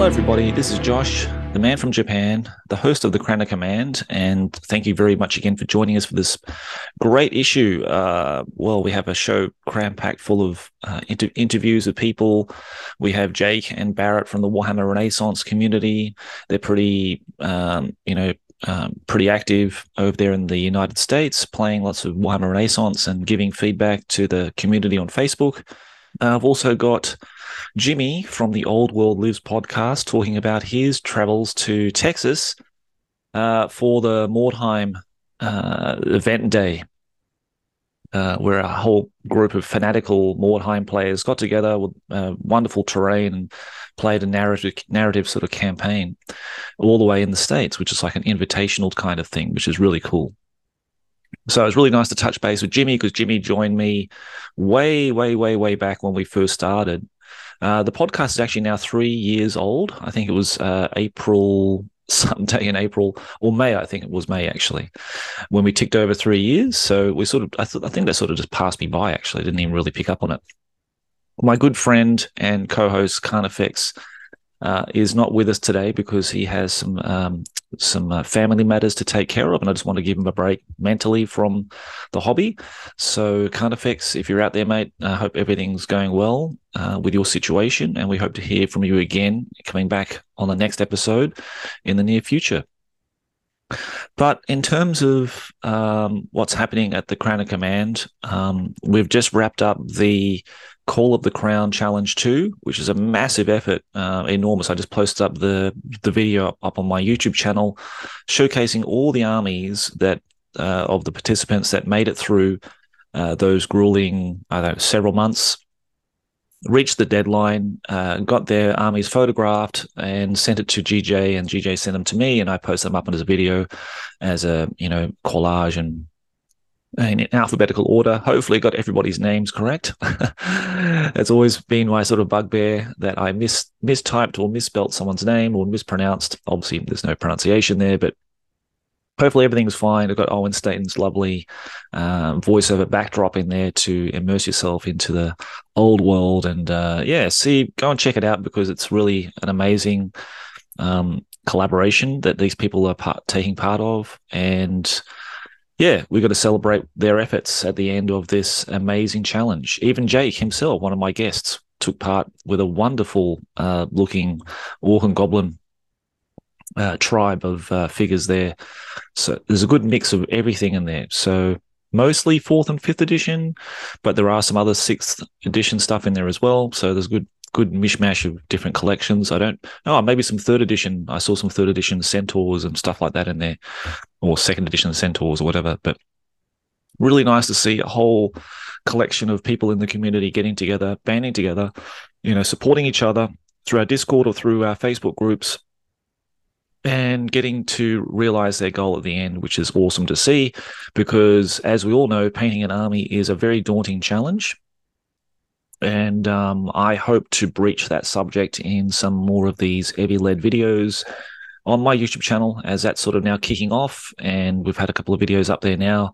Hello, everybody. This is Josh, the man from Japan, the host of the of Command, and thank you very much again for joining us for this great issue. Uh, well, we have a show cram packed full of uh, inter- interviews with people. We have Jake and Barrett from the Warhammer Renaissance community. They're pretty, um, you know, um, pretty active over there in the United States, playing lots of Warhammer Renaissance and giving feedback to the community on Facebook. Uh, I've also got Jimmy from the Old World Lives podcast talking about his travels to Texas uh, for the Mordheim uh, event day, uh, where a whole group of fanatical Mordheim players got together with uh, wonderful terrain and played a narrative narrative sort of campaign all the way in the states, which is like an invitational kind of thing, which is really cool. So it was really nice to touch base with Jimmy because Jimmy joined me way, way, way, way back when we first started. Uh, the podcast is actually now three years old. I think it was uh, April someday in April or May. I think it was May actually when we ticked over three years. So we sort of, I, th- I think that sort of just passed me by. Actually, I didn't even really pick up on it. My good friend and co-host Carnifex uh, is not with us today because he has some um, some uh, family matters to take care of, and I just want to give him a break mentally from the hobby. So, Carnifex, if you're out there, mate, I hope everything's going well uh, with your situation, and we hope to hear from you again coming back on the next episode in the near future. But in terms of um, what's happening at the Crown of Command, um, we've just wrapped up the Call of the Crown Challenge 2, which is a massive effort, uh, enormous. I just posted up the, the video up on my YouTube channel showcasing all the armies that uh, of the participants that made it through uh, those grueling, I don't know, several months, reached the deadline, uh, got their armies photographed and sent it to GJ, and GJ sent them to me, and I posted them up as a video as a, you know, collage and in alphabetical order. Hopefully, got everybody's names correct. That's always been my sort of bugbear that I mis mistyped or misspelt someone's name or mispronounced. Obviously, there's no pronunciation there, but hopefully everything's fine. I've got Owen Staten's lovely um, voiceover backdrop in there to immerse yourself into the old world. And uh, yeah, see, go and check it out because it's really an amazing um, collaboration that these people are part, taking part of. And yeah, we've got to celebrate their efforts at the end of this amazing challenge. Even Jake himself, one of my guests, took part with a wonderful uh, looking and goblin uh, tribe of uh, figures there. So there's a good mix of everything in there. So mostly fourth and fifth edition, but there are some other sixth edition stuff in there as well. So there's good good mishmash of different collections. I don't oh maybe some third edition. I saw some third edition centaurs and stuff like that in there, or second edition centaurs or whatever. But really nice to see a whole collection of people in the community getting together, banding together, you know, supporting each other through our Discord or through our Facebook groups. And getting to realize their goal at the end, which is awesome to see, because as we all know, painting an army is a very daunting challenge and um, I hope to breach that subject in some more of these Evie led videos on my YouTube channel as that's sort of now kicking off. And we've had a couple of videos up there now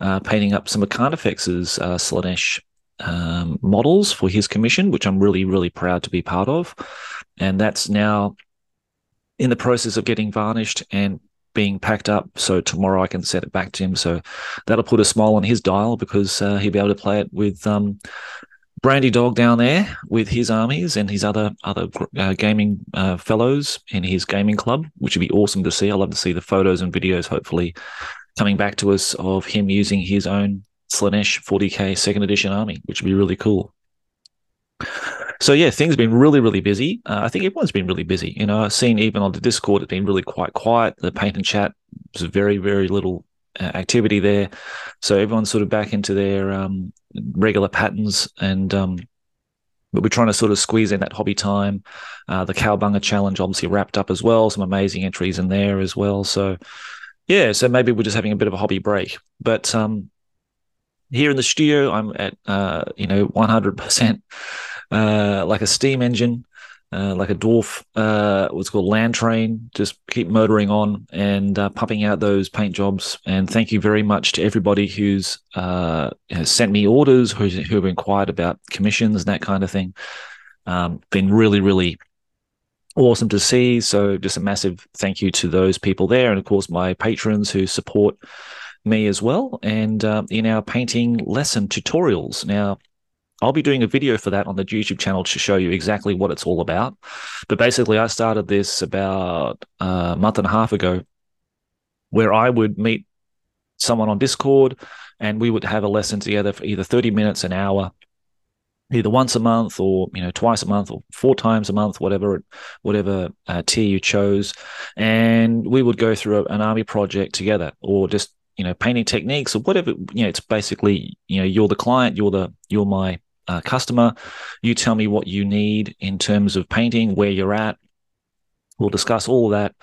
uh, painting up some of Carnifex's uh, Slaanesh um, models for his commission, which I'm really, really proud to be part of. And that's now in the process of getting varnished and being packed up. So tomorrow I can send it back to him. So that'll put a smile on his dial because uh, he'll be able to play it with um, Brandy Dog down there with his armies and his other other uh, gaming uh, fellows in his gaming club, which would be awesome to see. I love to see the photos and videos, hopefully, coming back to us of him using his own Slaanesh 40k second edition army, which would be really cool. So yeah, things have been really, really busy. Uh, I think everyone's been really busy. You know, I've seen even on the Discord, it's been really quite quiet. The paint and chat was very, very little activity there. So everyone's sort of back into their um, regular patterns and um, but we're trying to sort of squeeze in that hobby time. Uh, the Cowbunga challenge obviously wrapped up as well. Some amazing entries in there as well. So yeah, so maybe we're just having a bit of a hobby break. But um, here in the studio, I'm at uh, you know 100% uh, like a steam engine uh, like a dwarf, uh, what's called land train. Just keep motoring on and uh, pumping out those paint jobs. And thank you very much to everybody who's uh, sent me orders, who, who have inquired about commissions and that kind of thing. Um, been really, really awesome to see. So just a massive thank you to those people there, and of course my patrons who support me as well, and uh, in our painting lesson tutorials. Now, I'll be doing a video for that on the YouTube channel to show you exactly what it's all about. But basically, I started this about a month and a half ago, where I would meet someone on Discord, and we would have a lesson together for either 30 minutes, an hour, either once a month or you know twice a month or four times a month whatever whatever uh, tier you chose and we would go through an army project together or just you know painting techniques or whatever you know it's basically you know you're the client you're the you're my uh, customer. You tell me what you need in terms of painting where you're at. We'll discuss all that.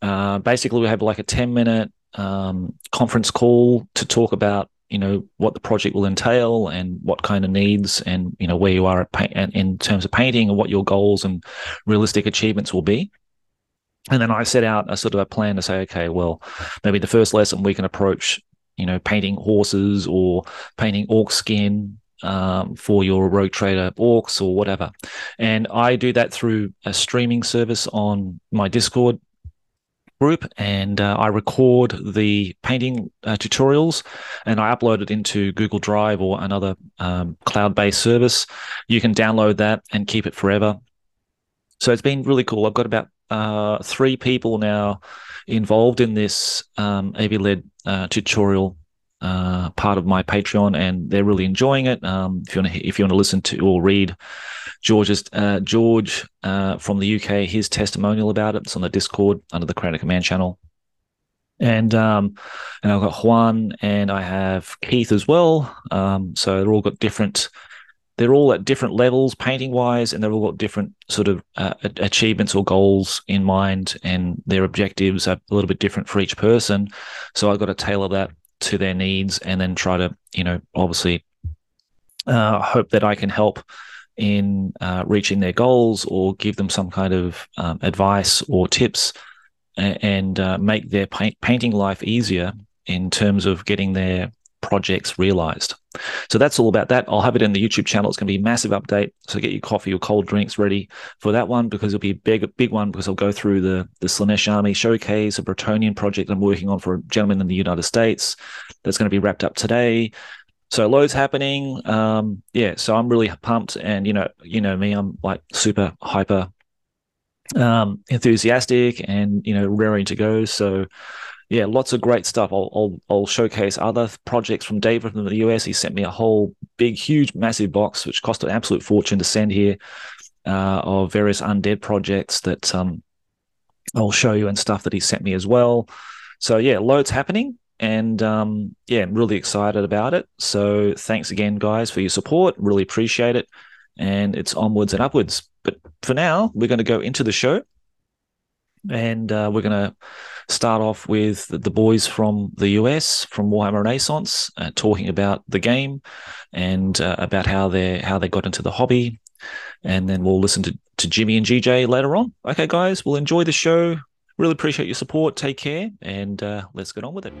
Uh, basically we have like a 10 minute um, conference call to talk about you know what the project will entail and what kind of needs and you know where you are pa- in terms of painting and what your goals and realistic achievements will be. And then i set out a sort of a plan to say okay well maybe the first lesson we can approach you know painting horses or painting orc skin um, for your rogue trader orcs or whatever and i do that through a streaming service on my discord group and uh, I record the painting uh, tutorials and I upload it into Google Drive or another um, cloud based service. You can download that and keep it forever. So it's been really cool. I've got about uh, three people now involved in this um, AV led uh, tutorial uh, part of my Patreon, and they're really enjoying it. Um, if you want to, if you want to listen to or read George's uh, George uh, from the UK, his testimonial about it, it's on the Discord under the Creator Command channel. And um, and I've got Juan and I have Keith as well. Um, so they're all got different. They're all at different levels, painting wise, and they've all got different sort of uh, achievements or goals in mind, and their objectives are a little bit different for each person. So I've got to tailor that to their needs and then try to, you know, obviously uh, hope that I can help in uh, reaching their goals or give them some kind of um, advice or tips and, and uh, make their paint- painting life easier in terms of getting their projects realized. So that's all about that. I'll have it in the YouTube channel. It's going to be a massive update. So get your coffee your cold drinks ready for that one because it'll be a big, big one because I'll go through the, the Slaanesh Army showcase, a Bretonnian project I'm working on for a gentleman in the United States that's going to be wrapped up today. So loads happening. Um, yeah, so I'm really pumped, and you know, you know me, I'm like super hyper um, enthusiastic and you know raring to go. So yeah, lots of great stuff. I'll, I'll, I'll showcase other projects from David from the US. He sent me a whole big, huge, massive box, which cost an absolute fortune to send here, uh, of various undead projects that um, I'll show you and stuff that he sent me as well. So yeah, loads happening, and um, yeah, I'm really excited about it. So thanks again, guys, for your support. Really appreciate it, and it's onwards and upwards. But for now, we're going to go into the show and uh, we're going to start off with the boys from the US from Warhammer Renaissance, uh, talking about the game and uh, about how they how they got into the hobby, and then we'll listen to to Jimmy and GJ later on. Okay, guys, we'll enjoy the show. Really appreciate your support. Take care, and uh, let's get on with it.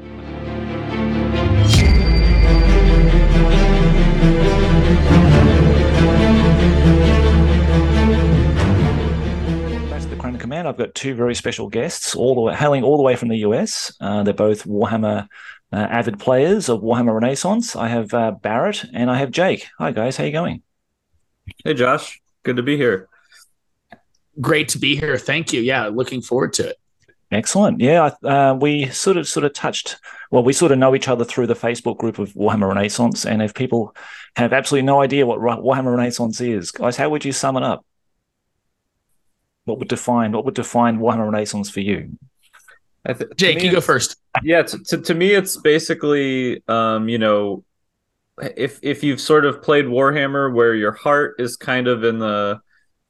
Command. I've got two very special guests, all the way, hailing all the way from the US. Uh, they're both Warhammer uh, avid players of Warhammer Renaissance. I have uh, Barrett and I have Jake. Hi guys, how you going? Hey Josh, good to be here. Great to be here. Thank you. Yeah, looking forward to it. Excellent. Yeah, uh, we sort of sort of touched. Well, we sort of know each other through the Facebook group of Warhammer Renaissance, and if people have absolutely no idea what Warhammer Renaissance is, guys, how would you sum it up? What would define what would define Warhammer Renaissance for you? Th- Jake, you go first. Yeah, to, to, to me, it's basically, um, you know, if if you've sort of played Warhammer, where your heart is kind of in the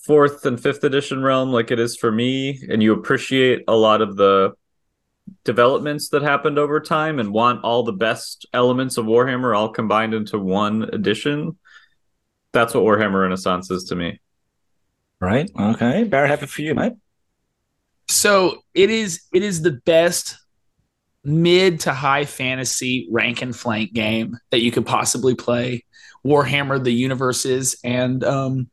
fourth and fifth edition realm, like it is for me, and you appreciate a lot of the developments that happened over time and want all the best elements of Warhammer all combined into one edition. That's what Warhammer Renaissance is to me. Right. Okay. Barrett, have it for you, mate. So it is it is the best mid to high fantasy rank and flank game that you could possibly play. Warhammer, the universes and um,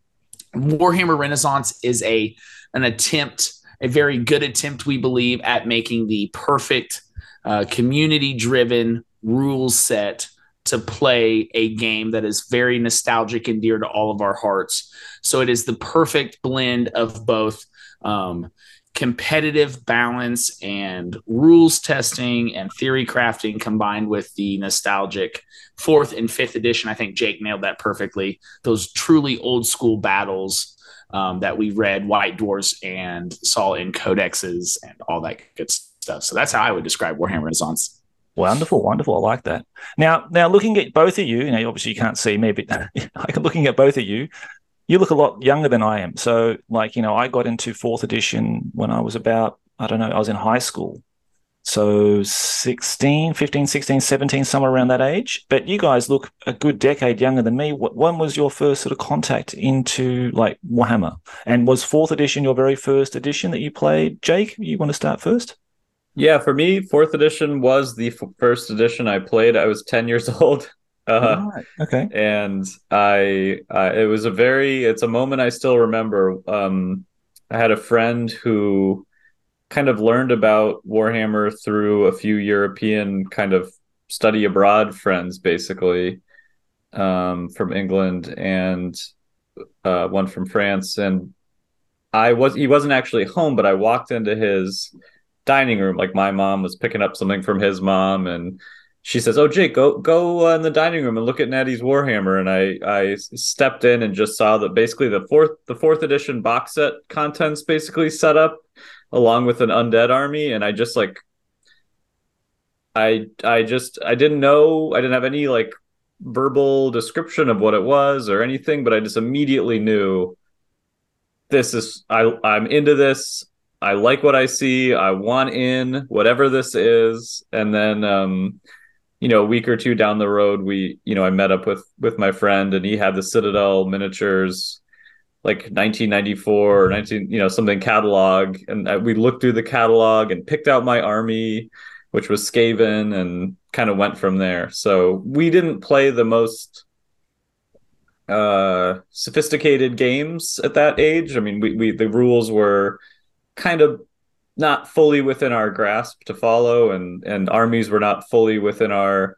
Warhammer Renaissance is a an attempt, a very good attempt, we believe, at making the perfect uh, community driven rules set to play a game that is very nostalgic and dear to all of our hearts. So it is the perfect blend of both um, competitive balance and rules testing and theory crafting combined with the nostalgic fourth and fifth edition. I think Jake nailed that perfectly. Those truly old school battles um, that we read White Dwarfs and saw in codexes and all that good stuff. So that's how I would describe Warhammer Renaissance. Wonderful, wonderful. I like that. Now, now looking at both of you, you know, obviously you can't see me, but looking at both of you, you look a lot younger than I am. So, like, you know, I got into fourth edition when I was about, I don't know, I was in high school. So 16, 15, 16, 17, somewhere around that age. But you guys look a good decade younger than me. When was your first sort of contact into like Warhammer? And was fourth edition your very first edition that you played? Jake, you want to start first? Yeah, for me, fourth edition was the f- first edition I played. I was 10 years old. Uh, right. Okay. And I, uh, it was a very, it's a moment I still remember. Um, I had a friend who kind of learned about Warhammer through a few European kind of study abroad friends, basically, um, from England and uh, one from France. And I was, he wasn't actually home, but I walked into his dining room. Like my mom was picking up something from his mom, and she says, "Oh, Jake, go go uh, in the dining room and look at Natty's Warhammer." And I I stepped in and just saw that basically the fourth the fourth edition box set contents basically set up along with an undead army, and I just like I I just I didn't know I didn't have any like verbal description of what it was or anything, but I just immediately knew this is I I'm into this. I like what I see. I want in whatever this is. And then, um, you know, a week or two down the road, we, you know, I met up with with my friend, and he had the Citadel miniatures, like 1994 or 19, you know, something catalog, and I, we looked through the catalog and picked out my army, which was Skaven, and kind of went from there. So we didn't play the most uh sophisticated games at that age. I mean, we we the rules were kind of not fully within our grasp to follow and and armies were not fully within our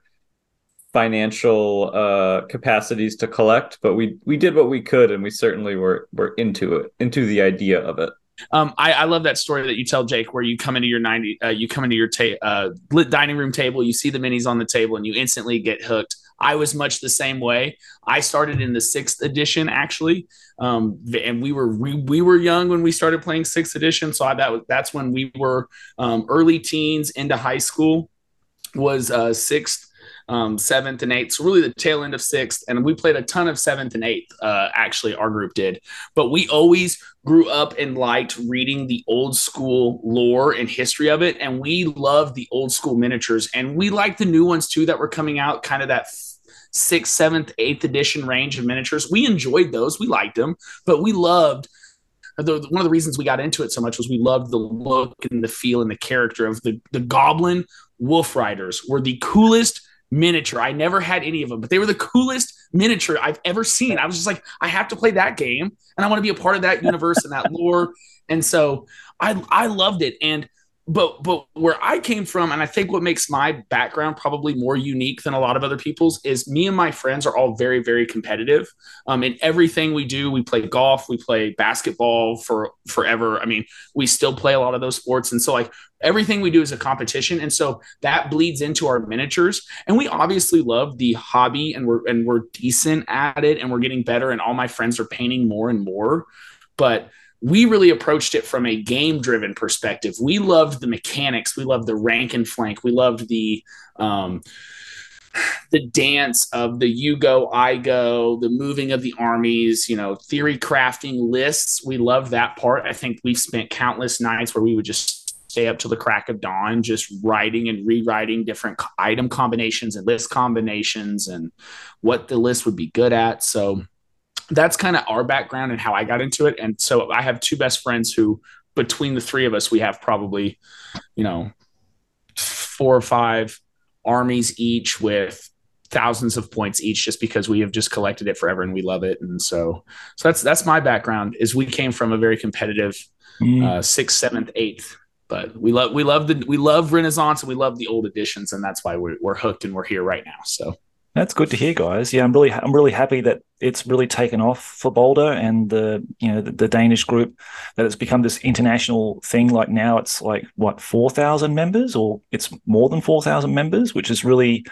financial uh capacities to collect but we we did what we could and we certainly were were into it into the idea of it um, I, I, love that story that you tell Jake, where you come into your ninety, uh, you come into your ta- uh, lit dining room table, you see the minis on the table, and you instantly get hooked. I was much the same way. I started in the sixth edition actually, um, and we were we, we were young when we started playing sixth edition. So I, that that's when we were um, early teens into high school. Was uh, sixth um, seventh and eighth. So really the tail end of sixth, and we played a ton of seventh and eighth. Uh, actually, our group did, but we always grew up and liked reading the old school lore and history of it, and we loved the old school miniatures, and we liked the new ones too that were coming out, kind of that sixth, seventh, eighth edition range of miniatures. We enjoyed those. We liked them, but we loved one of the reasons we got into it so much was we loved the look and the feel and the character of the, the goblin wolf riders were the coolest miniature. I never had any of them, but they were the coolest miniature I've ever seen. I was just like, I have to play that game and I want to be a part of that universe and that lore. And so I I loved it. And but but where I came from, and I think what makes my background probably more unique than a lot of other people's is me and my friends are all very very competitive. Um, in everything we do, we play golf, we play basketball for forever. I mean, we still play a lot of those sports, and so like everything we do is a competition, and so that bleeds into our miniatures. And we obviously love the hobby, and we're and we're decent at it, and we're getting better. And all my friends are painting more and more, but we really approached it from a game driven perspective. We loved the mechanics, we loved the rank and flank, we loved the um, the dance of the you go, I go, the moving of the armies, you know, theory crafting lists. We loved that part. I think we've spent countless nights where we would just stay up till the crack of dawn, just writing and rewriting different item combinations and list combinations and what the list would be good at. So that's kind of our background and how I got into it. And so I have two best friends who, between the three of us, we have probably, you know, four or five armies each with thousands of points each just because we have just collected it forever and we love it. And so, so that's that's my background. Is we came from a very competitive mm. uh, sixth, seventh, eighth, but we love we love the we love Renaissance and we love the old editions, and that's why we're we're hooked and we're here right now. So. That's good to hear, guys. Yeah, I'm really, I'm really happy that it's really taken off for Boulder and the, you know, the, the Danish group that it's become this international thing. Like now, it's like what four thousand members, or it's more than four thousand members, which is really,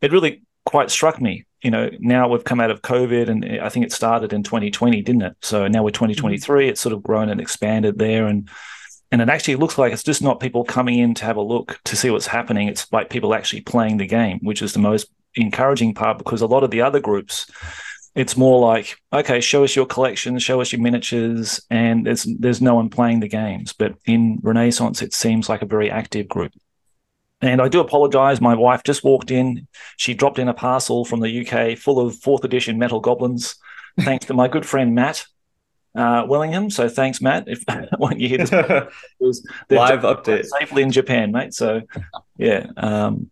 it really quite struck me. You know, now we've come out of COVID, and I think it started in 2020, didn't it? So now we're 2023. Mm-hmm. It's sort of grown and expanded there, and and it actually looks like it's just not people coming in to have a look to see what's happening. It's like people actually playing the game, which is the most encouraging part because a lot of the other groups it's more like okay show us your collection show us your miniatures and there's there's no one playing the games but in renaissance it seems like a very active group and i do apologize my wife just walked in she dropped in a parcel from the uk full of fourth edition metal goblins thanks to my good friend matt uh, Willingham. So thanks, Matt. If when you hear this, live update safely in Japan, mate. So yeah, um,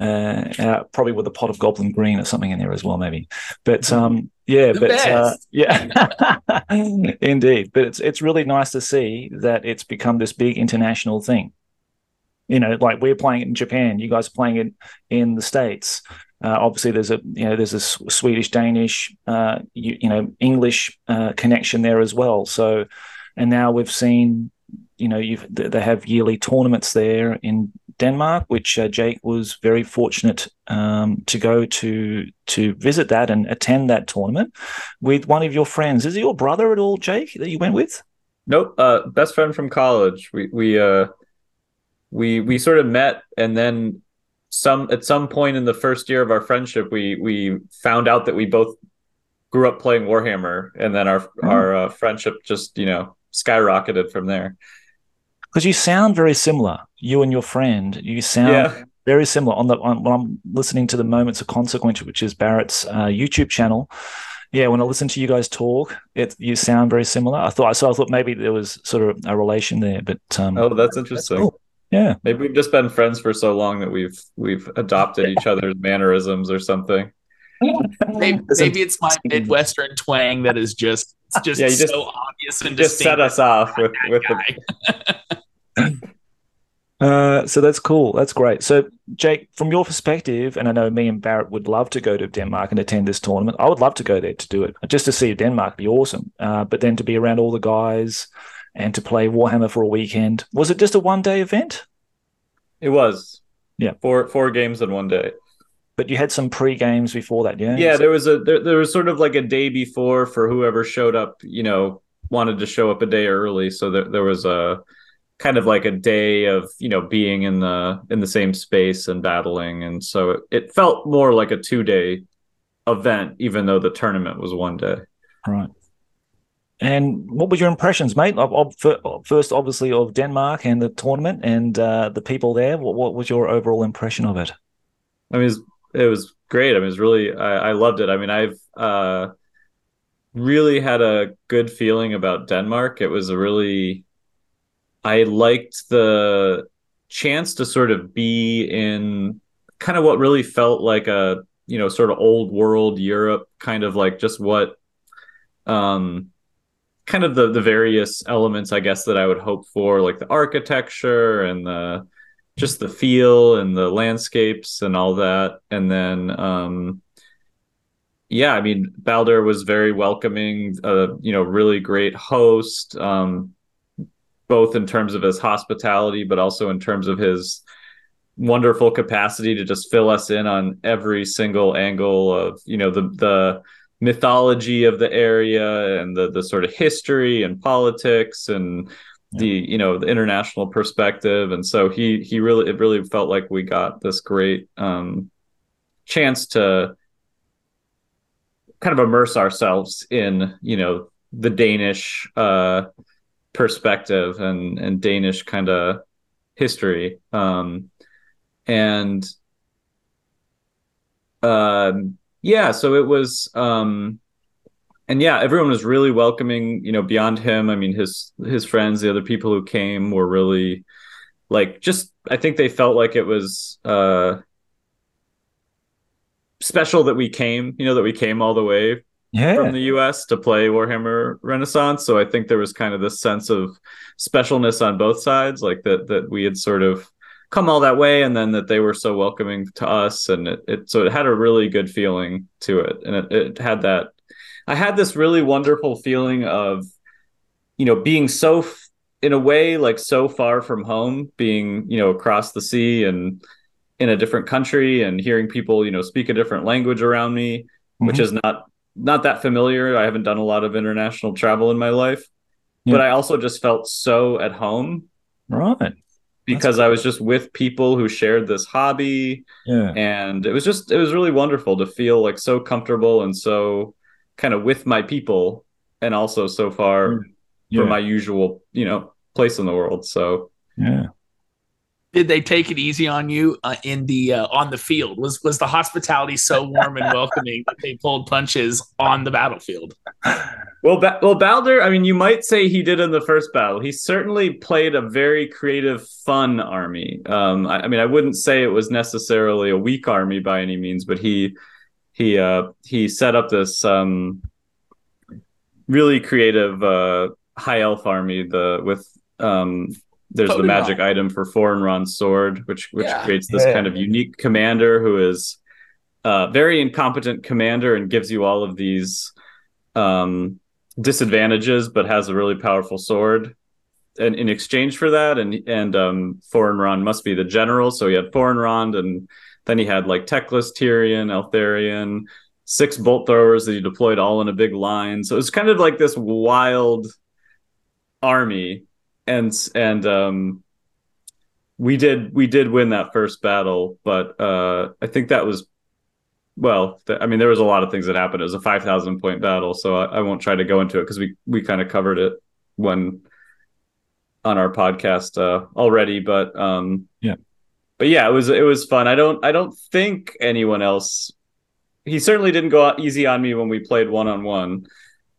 uh, uh, probably with a pot of Goblin Green or something in there as well, maybe. But um, yeah, the but uh, yeah, indeed. But it's it's really nice to see that it's become this big international thing. You know, like we're playing it in Japan, you guys are playing it in the states. Uh, obviously, there's a you know there's a Swedish, Danish, uh, you, you, know English uh, connection there as well. So, and now we've seen you know you they have yearly tournaments there in Denmark, which uh, Jake was very fortunate um, to go to to visit that and attend that tournament with one of your friends. Is it your brother at all, Jake, that you went with? Nope, uh, best friend from college. We we uh, we we sort of met, and then some at some point in the first year of our friendship, we we found out that we both grew up playing Warhammer, and then our mm-hmm. our uh, friendship just you know skyrocketed from there because you sound very similar. You and your friend, you sound yeah. very similar. On the on, when I'm listening to the Moments of Consequence, which is Barrett's uh, YouTube channel. Yeah, when I listen to you guys talk, it you sound very similar. I thought so. I thought maybe there was sort of a relation there, but um, oh, that's interesting. That's cool. Yeah, maybe we've just been friends for so long that we've we've adopted each other's mannerisms or something. maybe, maybe it's my Midwestern twang that is just just, yeah, you just so obvious and just set us off with with the. uh, so that's cool. That's great. So, Jake, from your perspective, and I know me and Barrett would love to go to Denmark and attend this tournament. I would love to go there to do it, just to see Denmark. Be awesome. Uh, but then to be around all the guys and to play Warhammer for a weekend. Was it just a one day event? It was. Yeah, four four games in one day but you had some pre games before that, yeah. Yeah, there was a there, there was sort of like a day before for whoever showed up. You know, wanted to show up a day early, so there there was a kind of like a day of you know being in the in the same space and battling, and so it, it felt more like a two day event, even though the tournament was one day. Right. And what were your impressions, mate? Of, of, first, obviously, of Denmark and the tournament and uh, the people there. What, what was your overall impression of it? I mean, it was great. I mean, it was really I, I loved it. I mean, I've uh, really had a good feeling about Denmark. It was a really I liked the chance to sort of be in kind of what really felt like a you know sort of old world Europe, kind of like just what um kind of the the various elements I guess that I would hope for, like the architecture and the just the feel and the landscapes and all that. And then, um, yeah, I mean, Balder was very welcoming, uh, you know, really great host, um, both in terms of his hospitality, but also in terms of his wonderful capacity to just fill us in on every single angle of, you know, the, the, mythology of the area and the the sort of history and politics and the you know the international perspective. And so he he really it really felt like we got this great um chance to kind of immerse ourselves in you know the danish uh perspective and and danish kind of history um and um yeah so it was um and yeah, everyone was really welcoming. You know, beyond him, I mean, his his friends, the other people who came, were really like just. I think they felt like it was. uh special that we came, you know, that we came all the way Yeah. from the US to play Warhammer Renaissance. So I think there was kind of this sense of specialness on both sides, like that that we had sort of come all that way and then that they were so welcoming to us and it, it so it had a really good feeling to it. And it, it had that I had this really wonderful feeling of you know being so f- in a way like so far from home, being, you know, across the sea and in a different country and hearing people, you know, speak a different language around me, which Mhm. is not not that familiar. I haven't done a lot of international travel in my life, Yeah. but I also just felt so at home right. because I was just with people who shared this hobby Yeah. and it was just it was really wonderful to feel like so comfortable and so kind of with my people and also so far Mm. Yeah. from my usual, you know, place in the world. So yeah. Did they take it easy on you uh, in the uh, on the field? Was was the hospitality so warm and welcoming that they pulled punches on the battlefield? Well, ba- well, Balder. I mean, you might say he did in the first battle. He certainly played a very creative, fun army. Um, I, I mean, I wouldn't say it was necessarily a weak army by any means, but he he uh, he set up this um, really creative uh, high elf army. The with um, there's the Totally magic item for Forenron's sword, which which Yeah. creates this Yeah. kind of unique commander who is a very incompetent commander and gives you all of these um, disadvantages, but has a really powerful sword. And in exchange for that, and and um, Forenron must be the general, so he had Forenron, and then he had like Teclis, Tyrion, Eltharion, six bolt throwers that he deployed all in a big line. So it was kind of like this wild army, and and um, we did we did win that first battle, but uh, I think that was well, th- I mean, there was a lot of things that happened. It was a five thousand point battle, so I, I won't try to go into it because we we kind of covered it when on our podcast uh, already. But um, Yeah. but yeah, it was it was fun. I don't I don't think anyone else. He certainly didn't go out easy on me when we played one on one.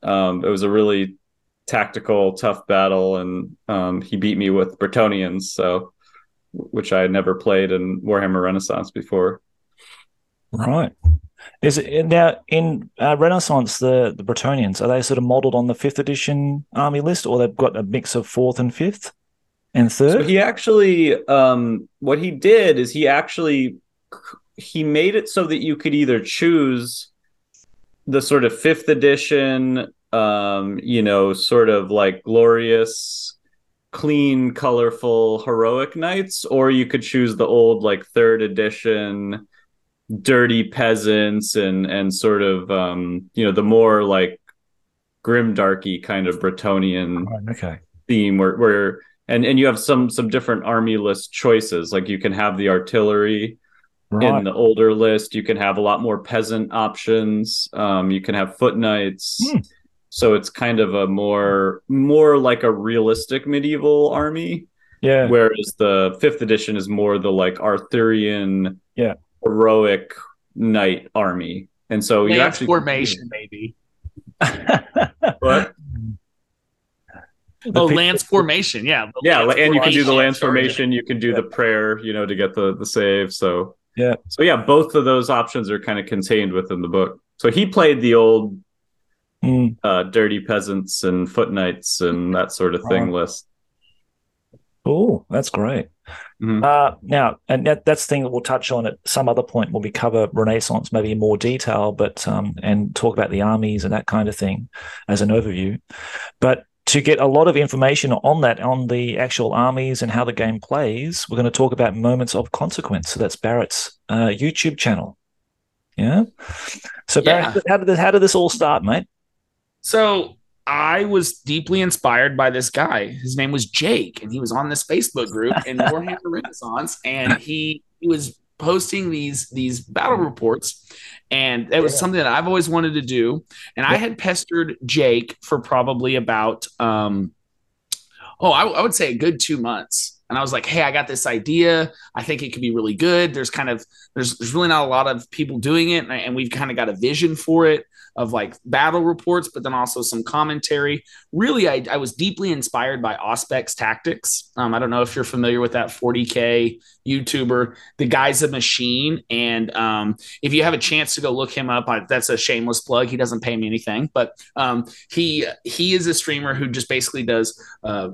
Um, it was a really tactical, tough battle, and um, he beat me with Bretonnians, so which I had never played in Warhammer Renaissance before. Right. Is it now in uh, Renaissance the the Bretonnians are they sort of modelled on the fifth edition army list, or they've got a mix of fourth and fifth and So third? he actually, um, what he did is he actually he made it so that you could either choose the sort of fifth edition, um, you know, sort of like glorious, clean, colorful, heroic knights, or you could choose the old like third edition, dirty peasants and and sort of um, you know the more like grim darky kind of Bretonnian okay. theme where where and and you have some some different army list choices like you can have the artillery Right. in the older list you can have a lot more peasant options um you can have foot knights Hmm. So it's kind of a more more like a realistic medieval army yeah. whereas the fifth edition is more the like arthurian Yeah. heroic knight army and so you actually formation, maybe. What? The Oh, lance formation, yeah. the yeah lance and you can do the lance formation you can do the prayer you know to get the the save so Yeah. so yeah both of those options are kind of contained within the book so he played the old Mm, uh dirty peasants and foot knights and that sort of thing list Oh, That's great. Mhm. Uh, now, and that, that's the thing that we'll touch on at some other point when we cover Renaissance, maybe in more detail, but um, and talk about the armies and that kind of thing as an overview. But to get a lot of information on that, on the actual armies and how the game plays, we're going to talk about Moments of Consequence. So that's Barrett's uh, YouTube channel. Yeah. So Barrett, Yeah. how did this, how did this all start, mate? So I was deeply inspired by this guy. His name was Jake, and he was on this Facebook group in Warhammer Renaissance, and he, he was posting these these battle reports, and it was Yeah. something that I've always wanted to do. And I had pestered Jake for probably about um, oh, I, I would say a good two months. And I was like, hey, I got this idea. I think it could be really good. There's kind of there's there's really not a lot of people doing it, and, and we've kind of got a vision for it. of like battle reports, but then also some commentary. Really, I, I was deeply inspired by Auspex Tactics. Um, I don't know if you're familiar with that 40k YouTuber. The guy's a machine, and um, if you have a chance to go look him up, I, that's a shameless plug. He doesn't pay me anything, but um, he he is a streamer who just basically does uh,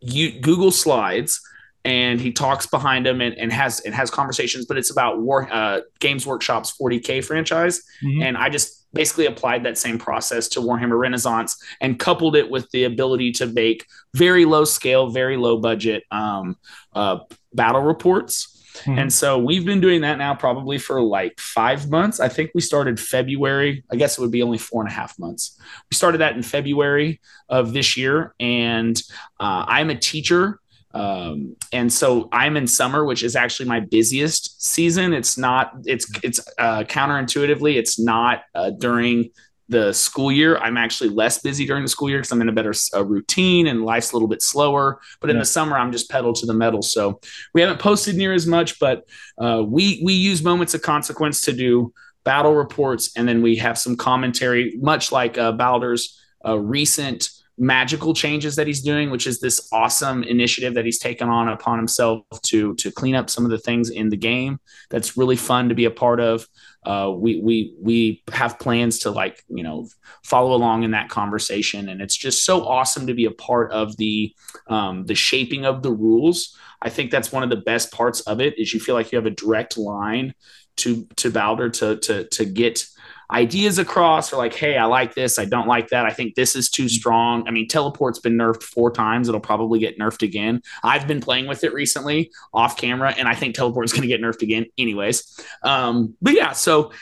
you, Google Slides and he talks behind him and, and has and has conversations but it's about war uh, games workshop's 40k franchise mm-hmm. and i just basically applied that same process to warhammer renaissance and coupled it with the ability to make very low scale very low budget um, uh, battle reports mm-hmm. and so we've been doing that now probably for like five months i think we started february i guess it would be only four and a half months we started that in february of this year and uh, i'm a teacher um, and so I'm in summer, which is actually my busiest season. It's not, it's, it's uh, counterintuitively, it's not uh, during the school year. I'm actually less busy during the school year because I'm in a better uh, routine and life's a little bit slower. But in yeah. the summer, I'm just pedal to the metal. So we haven't posted near as much, but uh, we we use moments of consequence to do battle reports, and then we have some commentary, much like uh, Baldur's uh, recent magical changes that he's doing, which is this awesome initiative that he's taken on upon himself to to clean up some of the things in the game. That's really fun to be a part of. Uh, we we we have plans to like you know follow along in that conversation, and it's just so awesome to be a part of the um, the shaping of the rules. I think that's one of the best parts of it is you feel like you have a direct line to to Baldur to to to get ideas across or like, hey, I like this, I don't like that. I think this is too strong. I mean, teleport's been nerfed four times. It'll probably get nerfed again. I've been playing with it recently off camera, and I think teleport's going to get nerfed again, anyways. Um, but yeah, so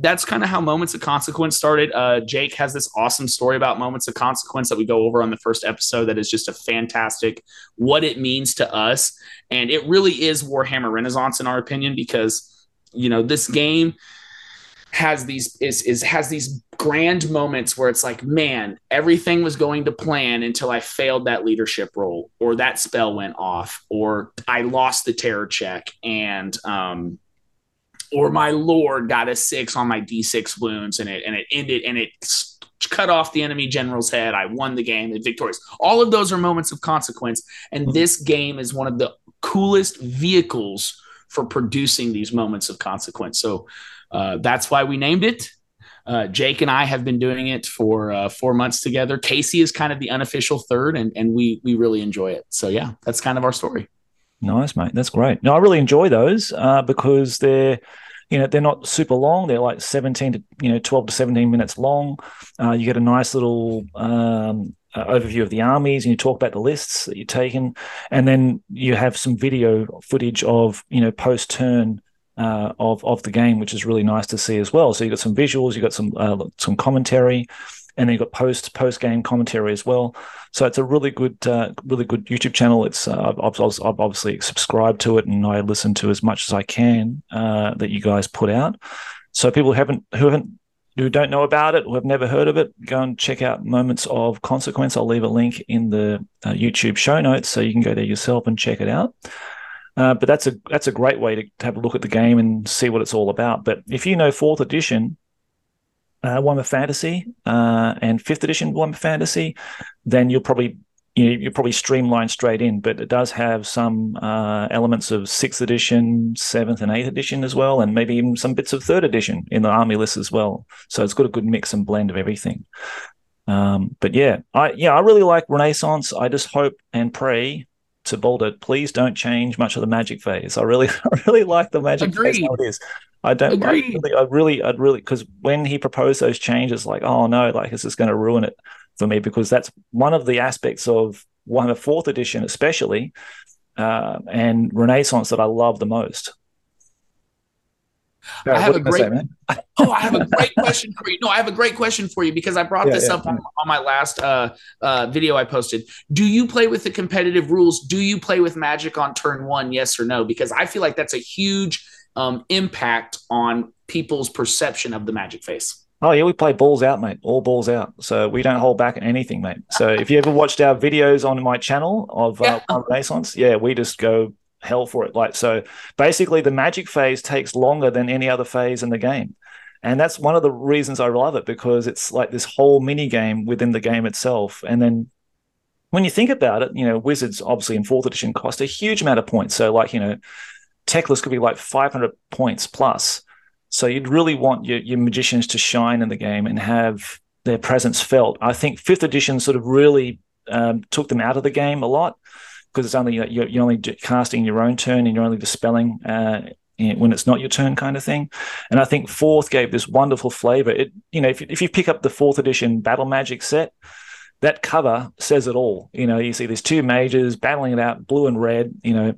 that's kind of how Moments of Consequence started. Uh, Jake has this awesome story about Moments of Consequence that we go over on the first episode that is just a fantastic what it means to us. And it really is Warhammer Renaissance, in our opinion, because you know this game has these is is has these grand moments where it's like man everything was going to plan until i failed that leadership roll or that spell went off or i lost the terror check and um or my lord got a six on my d6 wounds and it and it ended and it cut off the enemy general's head. I won the game and victorious. All of those are moments of consequence. And mm-hmm. this game is one of the coolest vehicles for producing these moments of consequence. So uh, that's why we named it. Uh, Jake and I have been doing it for uh, four months together. Casey is kind of the unofficial third, and and we we really enjoy it. So yeah, that's kind of our story. Nice, mate. That's great. No, I really enjoy those uh, because they're you know they're not super long they're like 17 to you know 12 to 17 minutes long uh, you get a nice little um, uh, overview of the armies and you talk about the lists that you're taking and then you have some video footage of you know post turn uh, of of the game, which is really nice to see as well. So you got some visuals, you got some uh, some commentary, and then you got post post game commentary as well. So it's a really good uh, really good YouTube channel. It's uh, I've, I've, obviously subscribed to it, and I listen to as much as I can uh, that you guys put out. So people who haven't who haven't who don't know about it or have never heard of it, go and check out Moments of Consequence. I'll leave a link in the uh, YouTube show notes so you can go there yourself and check it out. Uh, but that's a that's a great way to, to, have a look at the game and see what it's all about. But if you know fourth edition, uh, Warhammer Fantasy, uh, and fifth edition Warhammer Fantasy, then you'll probably you know, you'll probably streamline straight in. But it does have some uh, elements of sixth edition, seventh, and eighth edition as well, and maybe even some bits of third edition in the army list as well. So it's got a good mix and blend of everything. Um, but yeah, I yeah I really like Renaissance. I just hope and pray to Baldur, please don't change much of the magic phase. I really, I really like the magic Agreed. phase how it is. I don't I really, I really, I'd really, because when he proposed those changes, like, oh no, like this is going to ruin it for me because that's one of the aspects of one of fourth edition, especially, uh, and Renaissance that I love the most. I have a great. Say, oh, I have a great question for you. No, I have a great question for you because I brought yeah, this yeah. up on, on, my last uh, uh, video I posted. Do you play with the competitive rules? Do you play with Magic on turn one? Yes or no? Because I feel like that's a huge um, impact on people's perception of the Magic face. Oh yeah, we play balls out, mate. All balls out. So we don't hold back at anything, mate. So if you ever watched our videos on my channel of uh, Renaissance, yeah, we just go hell for it. Like so, basically, the magic phase takes longer than any other phase in the game. And that's one of the reasons I love it because it's like this whole mini game within the game itself. And then when you think about it, you know, Wizards obviously in fourth edition cost a huge amount of points. So, like, you know, Teclis could be like 500 points plus. So, you'd really want your, your magicians to shine in the game and have their presence felt. I think fifth edition sort of really um, took them out of the game a lot because it's only you're, you're, only casting your own turn and you're only dispelling uh, when it's not your turn, kind of thing. And I think fourth gave this wonderful flavor. It you know if if you pick up the fourth edition Battle Magic set, that cover says it all. You know, you see these two mages battling it out, blue and red. You know,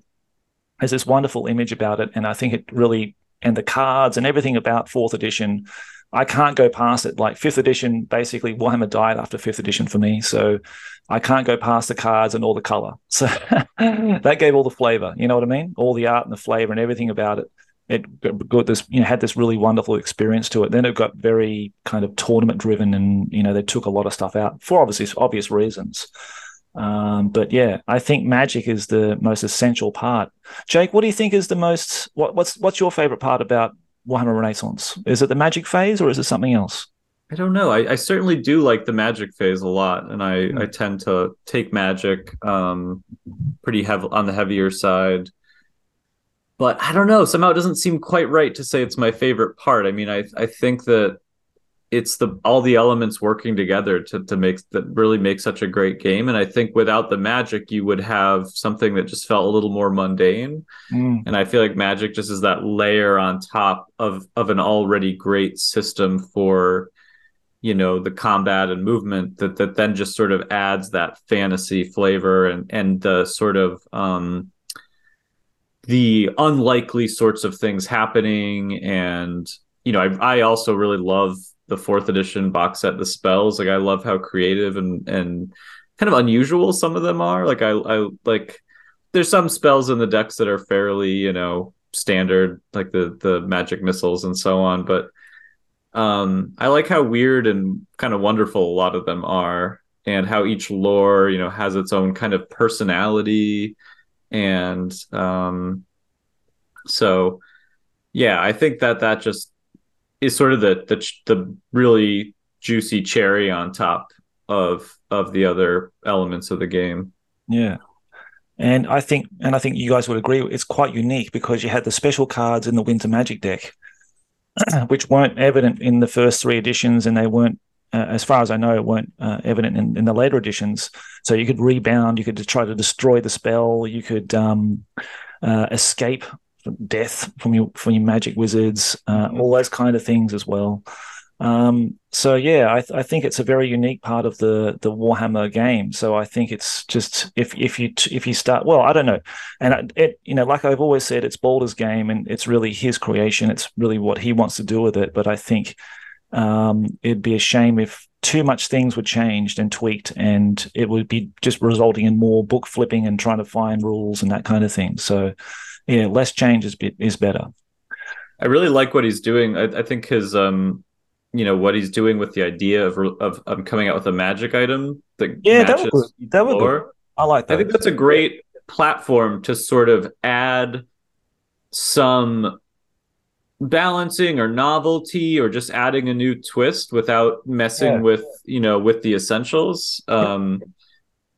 there's this wonderful image about it, and I think it really and the cards and everything about fourth edition. I can't go past it. Like fifth edition, basically Warhammer died after fifth edition for me, so I can't go past the cards and all the color. So that gave all the flavor. You know what I mean? All the art and the flavor and everything about it it got this you know had this really wonderful experience to it then it got very kind of tournament driven and you know they took a lot of stuff out for obviously obvious reasons um, but yeah i think magic is the most essential part jake what do you think is the most what, what's what's your favorite part about warhammer renaissance is it the magic phase or is it something else I don't know. I, I, certainly do like the magic phase a lot, and I, mm. I tend to take magic um, pretty heavy on the heavier side but I don't know. Somehow it doesn't seem quite right to say it's my favorite part. I mean, I I think that it's the all the elements working together to to make that really make such a great game. And I think without the magic, you would have something that just felt a little more mundane. Mm. And I feel like magic just is that layer on top of of an already great system for you know the combat and movement that that then just sort of adds that fantasy flavor and and the sort of um the unlikely sorts of things happening. And you know I, I also really love the fourth edition box set the spells. Like i love how creative and and kind of unusual some of them are. Like i i like there's some spells in the decks that are fairly you know standard like the the magic missiles and so on. But um i like how weird and kind of wonderful a lot of them are and how each lore you know has its own kind of personality and um, so yeah, I think that that just is sort of the the the really juicy cherry on top of of the other elements of the game. Yeah. And I think and I think you guys would agree it's quite unique because you had the special cards in the Winter Magic deck, which weren't evident in the first three editions and they weren't uh, as far as I know, weren't uh, evident in, in, the later editions. So you could rebound, you could try to destroy the spell, you could um, uh, escape death from your from your magic wizards, uh, all those kind of things as well. Um, so yeah, I, th- I, think it's a very unique part of the the Warhammer game. So I think it's just if if you t- if you start well, I don't know, and it you know like I've always said, it's Balder's game and it's really his creation. It's really what he wants to do with it. But I think um, it'd be a shame if too much things were changed and tweaked, and it would be just resulting in more book flipping and trying to find rules and that kind of thing. So, yeah, less change is, is better. I really like what he's doing. I, I think his, um, you know, what he's doing with the idea of of, of coming out with a magic item that yeah, that would that would good. I like that. I think that's a great platform to sort of add some balancing or novelty or just adding a new twist without messing yeah. with you know with the essentials um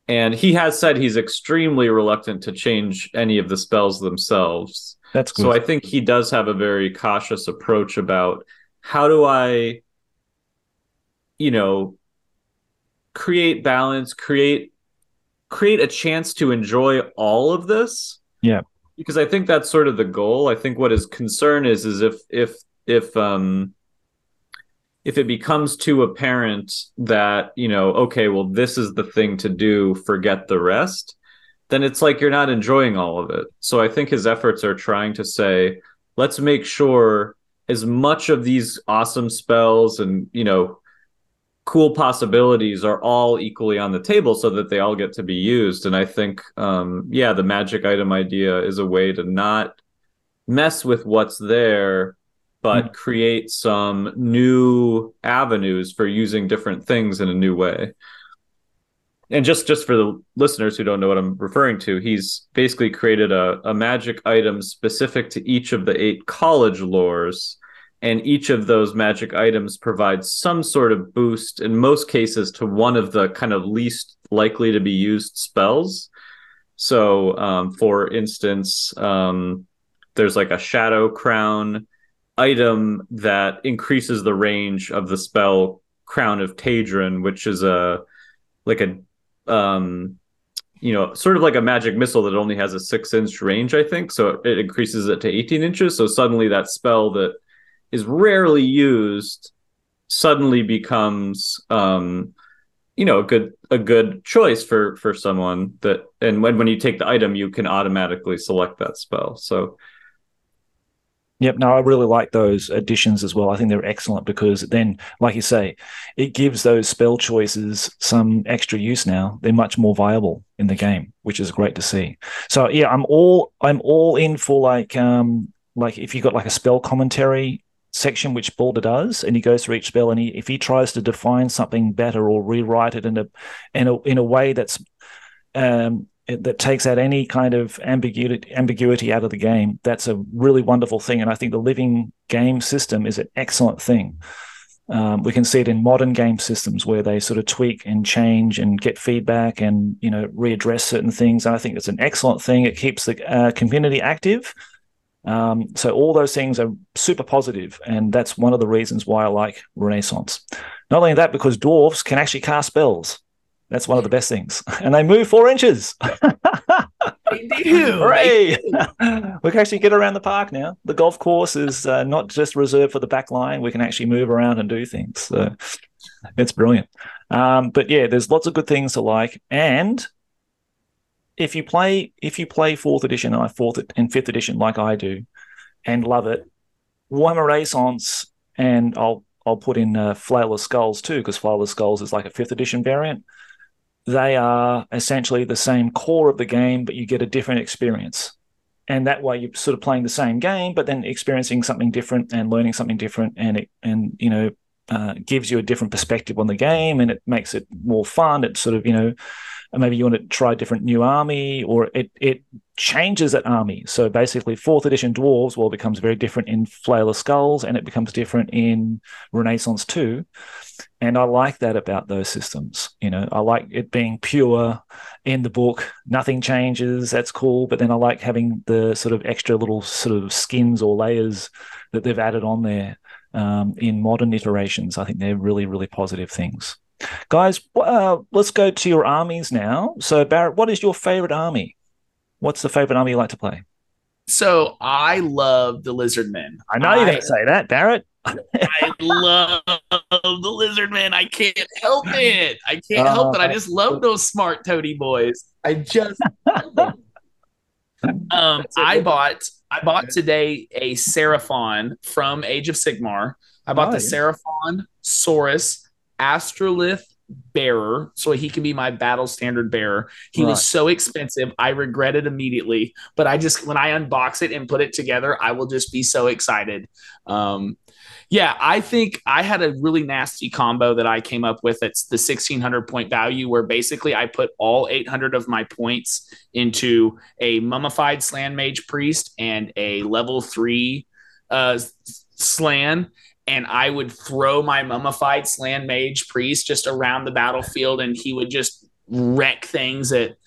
and he has said he's extremely reluctant to change any of the spells themselves that's good. so i think he does have a very cautious approach about how do i you know create balance create create a chance to enjoy all of this. Yeah. Because I think that's sort of the goal. I think what his concern is is if if if um if it becomes too apparent that you know okay well this is the thing to do forget the rest then it's like you're not enjoying all of it. So i think his efforts are trying to say let's make sure as much of these awesome spells and you know cool possibilities are all equally on the table so that they all get to be used and i think um, yeah the magic item idea is a way to not mess with what's there but mm. create some new avenues for using different things in a new way and just just for the listeners who don't know what i'm referring to he's basically created a, a magic item specific to each of the eight college lores and each of those magic items provides some sort of boost in most cases to one of the kind of least likely to be used spells so um, for instance um, there's like a shadow crown item that increases the range of the spell crown of Tadrin, which is a like a um you know, sort of like a magic missile that only has a six inch range, I think. So it increases it to 18 inches. So suddenly that spell that is rarely used suddenly becomes um you know a good a good choice for for someone that and when when you take the item you can automatically select that spell so Yep, no, I really like those additions as well. I think they're excellent because then, like you say, it gives those spell choices some extra use now. They're much more viable in the game, which is great to see. So yeah, I'm all I'm all in for like um like if you got like a spell commentary section which Balder does, and he goes through each spell, and he if he tries to define something better or rewrite it in a in a in a way that's um, that takes out any kind of ambiguity ambiguity out of the game, that's a really wonderful thing. And I think the living game system is an excellent thing. Um, we can see it in modern game systems where they sort of tweak and change and get feedback and you know readdress certain things. And I think it's an excellent thing. It keeps the uh, community active um, so all those things are super positive, and that's one of the reasons why I like Renaissance. Not only that, because dwarves can actually cast spells. That's one of the best things, and they move four inches. Hooray! we can actually get around the park now. The golf course is uh, not just reserved for the back line. We can actually move around and do things. So it's brilliant. Um, but yeah, there's lots of good things to like, and if you play if you play fourth edition and fourth and fifth edition like I do, and love it, Warhammer Renaissance and I'll I'll put in uh, of Skulls too because Flail of Skulls is like a fifth edition variant. They are essentially the same core of the game, but you get a different experience. And that way, you're sort of playing the same game, but then experiencing something different and learning something different, and it and you know uh, gives you a different perspective on the game, and it makes it more fun. It sort of you know maybe you want to try a different new army, or it it changes that army. So basically, fourth edition dwarves well becomes very different in Flail of Skulls, and it becomes different in Renaissance two. And I like that about those systems. You know, I like it being pure in the book. Nothing changes. That's cool. But then I like having the sort of extra little sort of skins or layers that they've added on there um, in modern iterations. I think they're really, really positive things. Guys, uh, let's go to your armies now. So, Barrett, what is your favorite army? What's the favorite army you like to play? So, I love the Lizard Men. I know you're going to say that, Barrett. I love the Lizard Men. I can't help it. I can't uh, help it. I just love those smart toady boys. I just um, I bought I bought today a Seraphon from Age of Sigmar. I bought nice. the Seraphon Saurus astrolith bearer so he can be my battle standard bearer he right. was so expensive i regret it immediately but i just when i unbox it and put it together i will just be so excited um yeah i think i had a really nasty combo that i came up with it's the 1600 point value where basically i put all 800 of my points into a mummified Slann mage priest and a level three uh slann and I would throw my mummified Slann Mage priest just around the battlefield, and he would just wreck things at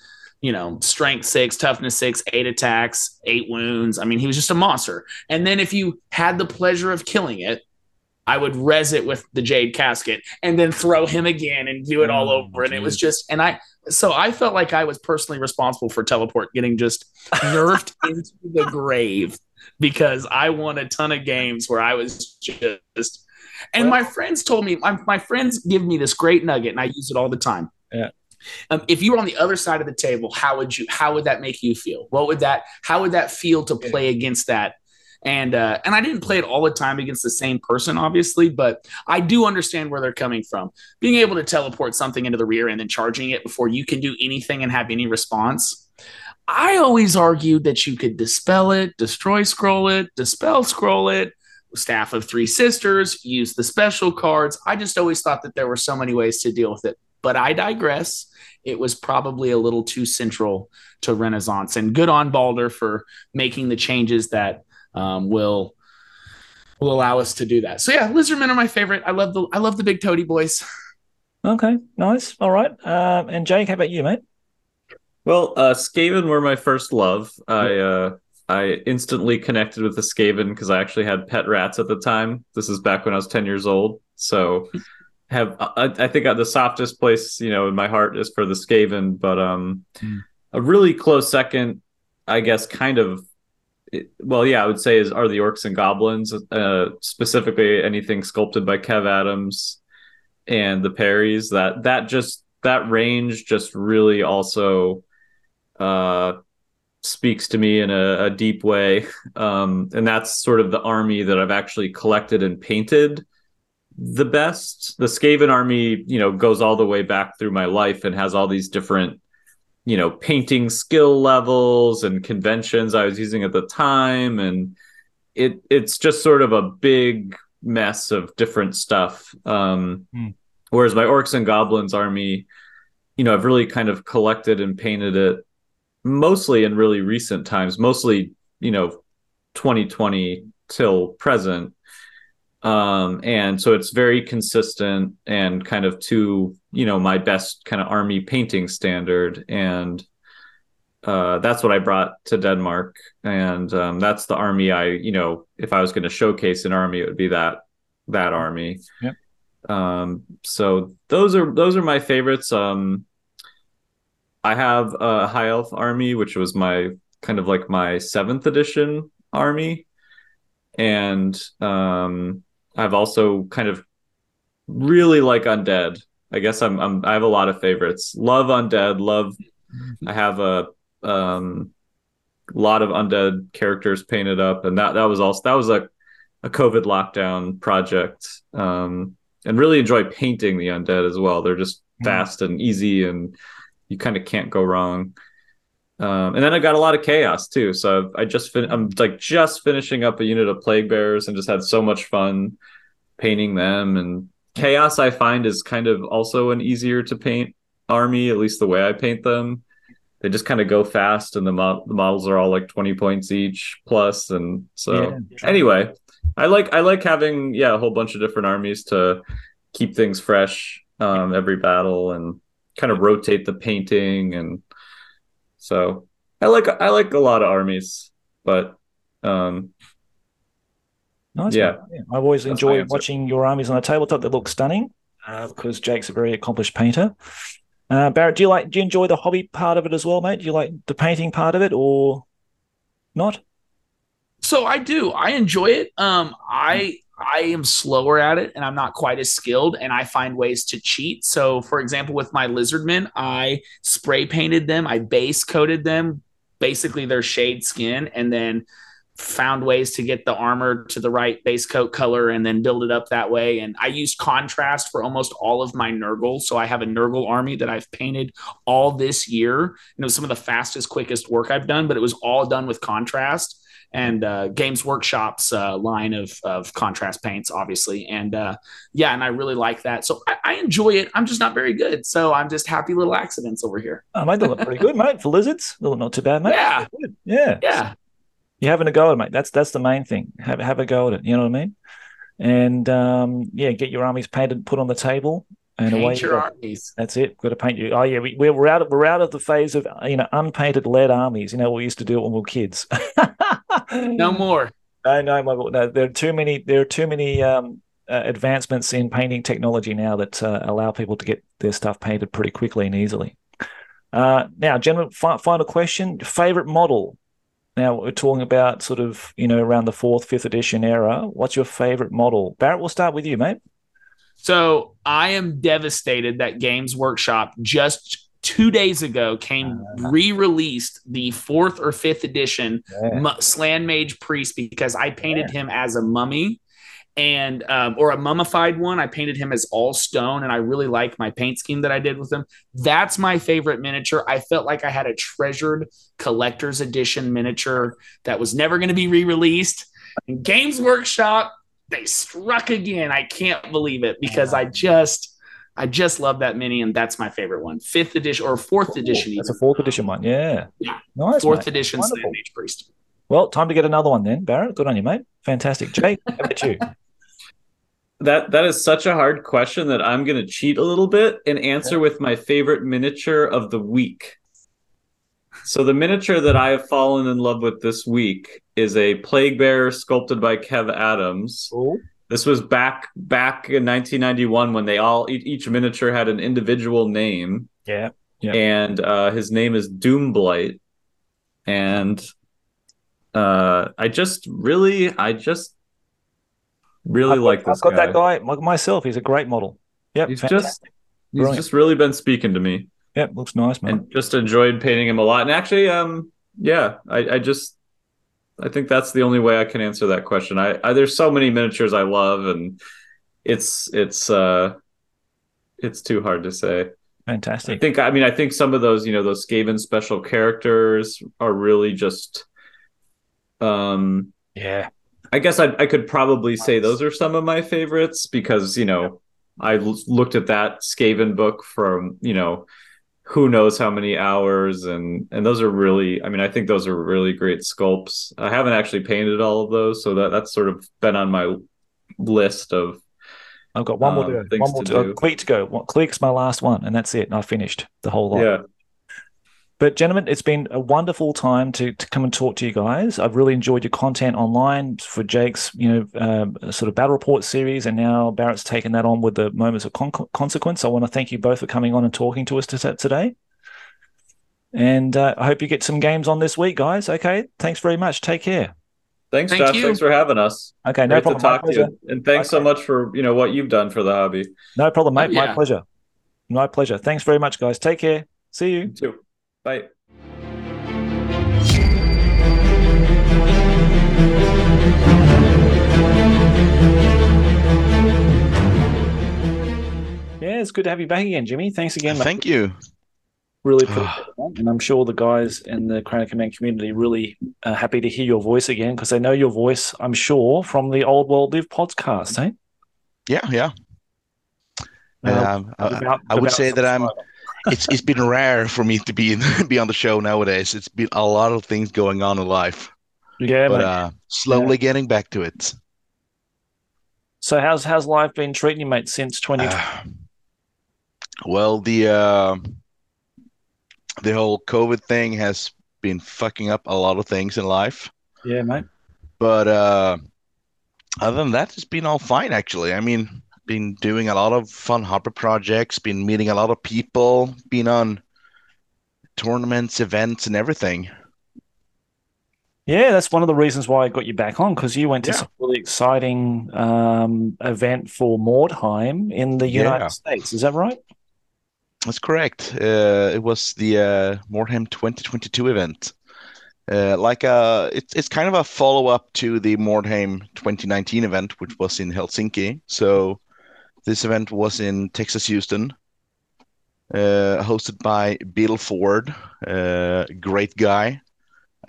you know strength six, toughness six, eight attacks, eight wounds. I mean, he was just a monster. And then if you had the pleasure of killing it, I would res it with the jade casket and then throw him again and do it all oh, over. And it was just, and I, so I felt like I was personally responsible for teleport getting just nerfed into the grave because I won a ton of games where I was just. And well, my friends told me, my, my friends give me this great nugget, and I use it all the time. Yeah. Um, if you were on the other side of the table, how would you? How would that make you feel? What would that? How would that feel to play against that? And uh, and I didn't play it all the time against the same person, obviously, but I do understand where they're coming from. Being able to teleport something into the rear and then charging it before you can do anything and have any response I always argued that you could dispel it, destroy scroll it, dispel scroll it, staff of three sisters, use the special cards. I just always thought that there were so many ways to deal with it. But I digress. It was probably a little too central to Renaissance. And good on Balder for making the changes that um, will will allow us to do that. So yeah, lizardmen are my favorite. I love the I love the big toady boys. Okay, nice. All right. Um, and Jake, how about you, mate? Well, uh, Skaven were my first love. I uh, I instantly connected with the Skaven because I actually had pet rats at the time. This is back when I was ten years old. So have I, I think the softest place you know in my heart is for the Skaven, but um, mm. a really close second, I guess, kind of. Well, yeah, I would say is are the orcs and goblins, uh, specifically anything sculpted by Kev Adams and the Perrys. That that just that range just really also uh, speaks to me in a, a deep way, um, and that's sort of the army that I've actually collected and painted the best. The Skaven army, you know, goes all the way back through my life and has all these different, you know, painting skill levels and conventions I was using at the time. And it it's just sort of a big mess of different stuff. Um, mm. Whereas my Orcs and Goblins army, you know, I've really kind of collected and painted it mostly in really recent times, mostly, you know, 2020 till present um, and so it's very consistent and kind of to you know my best kind of army painting standard and uh, that's what I brought to Denmark, and um, that's the army I, you know, if I was going to showcase an army, it would be that that army. Yep. Um, so those are those are my favorites. Um, I have a high elf army, which was my kind of like my seventh edition army, and um, I've also kind of really like undead. I guess I'm, I'm I have a lot of favorites. Love undead. Love. I have a um lot of undead characters painted up, and that that was also that was a a COVID lockdown project. Um, and really enjoy painting the undead as well. They're just hmm. fast and easy, and you kind of can't go wrong. Um, and then I got a lot of chaos too. So I just fin- I'm like just finishing up a unit of plague bearers and just had so much fun painting them. And chaos I find is kind of also an easier to paint army, at least the way I paint them. They just kind of go fast, and the, mo- the models are all like twenty points each plus. And so yeah, anyway, I like I like having yeah a whole bunch of different armies to keep things fresh um, every battle and kind of rotate the painting and so I like I like a lot of armies, but um, nice. Yeah. yeah. I've always enjoyed watching your armies on a tabletop. They look stunning uh, because Jake's a very accomplished painter. Uh, Barrett, do you like do you enjoy the hobby part of it as well, mate? Do you like the painting part of it or not? So I do. I enjoy it. Um, I I am slower at it and I'm not quite as skilled and I find ways to cheat. So, for example, with my lizardmen, I spray painted them, I base coated them, basically their shade skin, and then found ways to get the armor to the right base coat color and then build it up that way. And I use contrast for almost all of my Nurgle. So I have a Nurgle army that I've painted all this year. And it was some of the fastest, quickest work I've done, but it was all done with contrast and uh, Games Workshop's uh, line of of contrast paints, obviously. And uh, yeah, and I really like that. So I, I, enjoy it. I'm just not very good. So I'm just happy little accidents over here. Oh, mate, they look pretty good, mate. For lizards, they look not too bad, mate. Yeah, yeah, yeah. You're having a go at it, mate. That's that's the main thing. Have have a go at it. You know what I mean? And um, yeah, get your armies painted, put on the table, and paint away your armies. That's it. Got to paint you. Oh yeah, we, we're out. Of, we're out of the phase of you know unpainted lead armies. You know what we used to do it when we were kids. no more. No, no, my, no. There are too many. There are too many um, uh, advancements in painting technology now that uh, allow people to get their stuff painted pretty quickly and easily. Uh, now, general fi- final question: favorite model. Now we're talking about sort of you know around the fourth, fifth edition era. What's your favorite model? Barrett, we'll start with you, mate. So I am devastated that Games Workshop just two days ago came uh, re-released the fourth or fifth edition yeah. Slann Mage Priest because I painted yeah. him as a mummy and um, or a mummified one. I painted him as all stone, and I really like my paint scheme that I did with him. That's my favorite miniature. I felt like I had a treasured collector's edition miniature that was never going to be re-released. And Games Workshop, they struck again. I can't believe it because I just I just love that mini, and that's my favorite one. Fifth edition or fourth edition. That's a fourth edition one. Yeah. Yeah. Nice. Fourth mate. edition Slann Mage Priest. Well, time to get another one then, Barrett. Good on you, mate. Fantastic. Jake, how about you? That that is such a hard question that I'm going to cheat a little bit and answer with my favorite miniature of the week. So the miniature that I have fallen in love with this week is a plague bear sculpted by Kev Adams. Cool. This was back back in 1991 when they all each, miniature had an individual name, Yeah. Yeah. and uh, his name is Doomblight. And uh, I just really, I just really I've, like got- this I've got guy. that guy myself. He's a great model. Yep. He's fantastic. just he's Brilliant. just really been speaking to me. Yep. Looks nice, man. and just enjoyed painting him a lot. And actually, um, yeah, I, I just, I think that's the only way I can answer that question. I, I there's so many miniatures I love, and it's it's uh, it's too hard to say. Fantastic. I think I mean I think some of those you know those Skaven special characters are really just, um, Yeah. I guess I I could probably say those are some of my favorites because you know I l- looked at that Skaven book from you know who knows how many hours and and those are really I mean I think those are really great sculpts. I haven't actually painted all of those, so that that's sort of been on my list of I've got one more Um, to go. One more to to, do. a click to go. Click's my last one, and that's it. I finished the whole lot. yeah. But gentlemen, it's been a wonderful time to, to come and talk to you guys. I've really enjoyed your content online for Jake's, you know, um, sort of battle report series, and now Barrett's taken that on with the moments of con- consequence. I want to thank you both for coming on and talking to us to, today. And uh, I hope you get some games on this week, guys. Okay, thanks very much. Take care. Thanks, Thank Josh. you. Thanks for having us. Okay, no problem. to talk to you, and thanks so much for you know what you've done for the hobby. No problem, mate. Oh, My pleasure. My pleasure. Thanks very much, guys. Take care. See you. You too. Bye. Yeah, it's good to have you back again, Jimmy. Thanks again. mate. Thank you. Really appreciate. And I'm sure the guys in the Crown of Command community really uh, happy to hear your voice again because they know your voice, I'm sure, from the Old World Live podcast, eh? Yeah, yeah. Um, I, about- I would say that I'm. subscriber. It's it's been rare for me to be in, be on the show nowadays. It's been a lot of things going on in life, Yeah, but uh, slowly getting back to it. So how's how's life been treating you, mate, since 2020? Uh, well, the uh, the whole COVID thing has been fucking up a lot of things in life, yeah, mate. but uh, other than that, it's been all fine actually. I mean, been doing a lot of fun hobby projects, been meeting a lot of people, been on tournaments, events, and everything. Yeah, that's one of the reasons why I got you back on because you went to Yeah. some really exciting um, event for Mordheim in the United Yeah. States. Is that right? That's correct. Uh, it was the uh, Mordheim 2022 event. Uh, like uh, it's it's kind of a follow up to the Mordheim 2019 event, which was in Helsinki. So this event was in Texas, Houston, uh, hosted by Bill Ford, uh, great guy.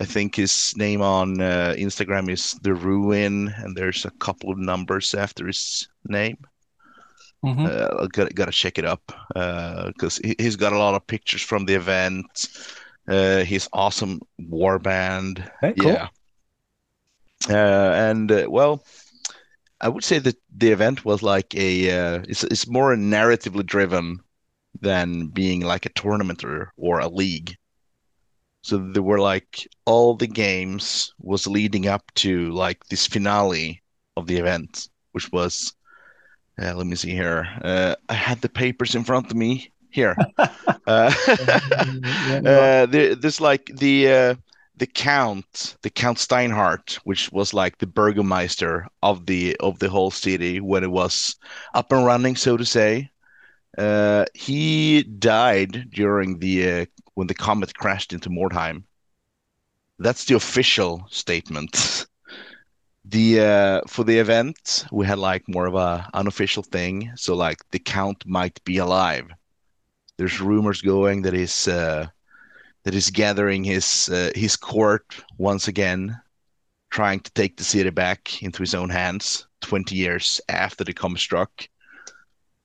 I think his name on uh, Instagram is the Ruin, and there's a couple of numbers after his name. Mhm. Uh, gotta gotta check it up because he, he's got a lot of pictures from the event. Uh, his awesome war band, Okay, cool. yeah. Uh, and uh, well, I would say that the event was like a uh, it's it's more narratively driven than being like a tournament or or a league. So there were like all the games was leading up to like this finale of the event, which was uh, let me see here. Uh, I had the papers in front of me here. uh, uh, there, there's like the uh, the count, the Count Steinhardt, which was like the burgomeister of the of the whole city when it was up and running, so to say. Uh, he died during the uh, when the comet crashed into Mordheim. That's the official statement. The uh, for the event, we had like more of a unofficial thing. So like the count might be alive. There's rumors going that he's uh, that he's gathering his uh, his court once again, trying to take the city back into his own hands. Twenty years after the comet struck,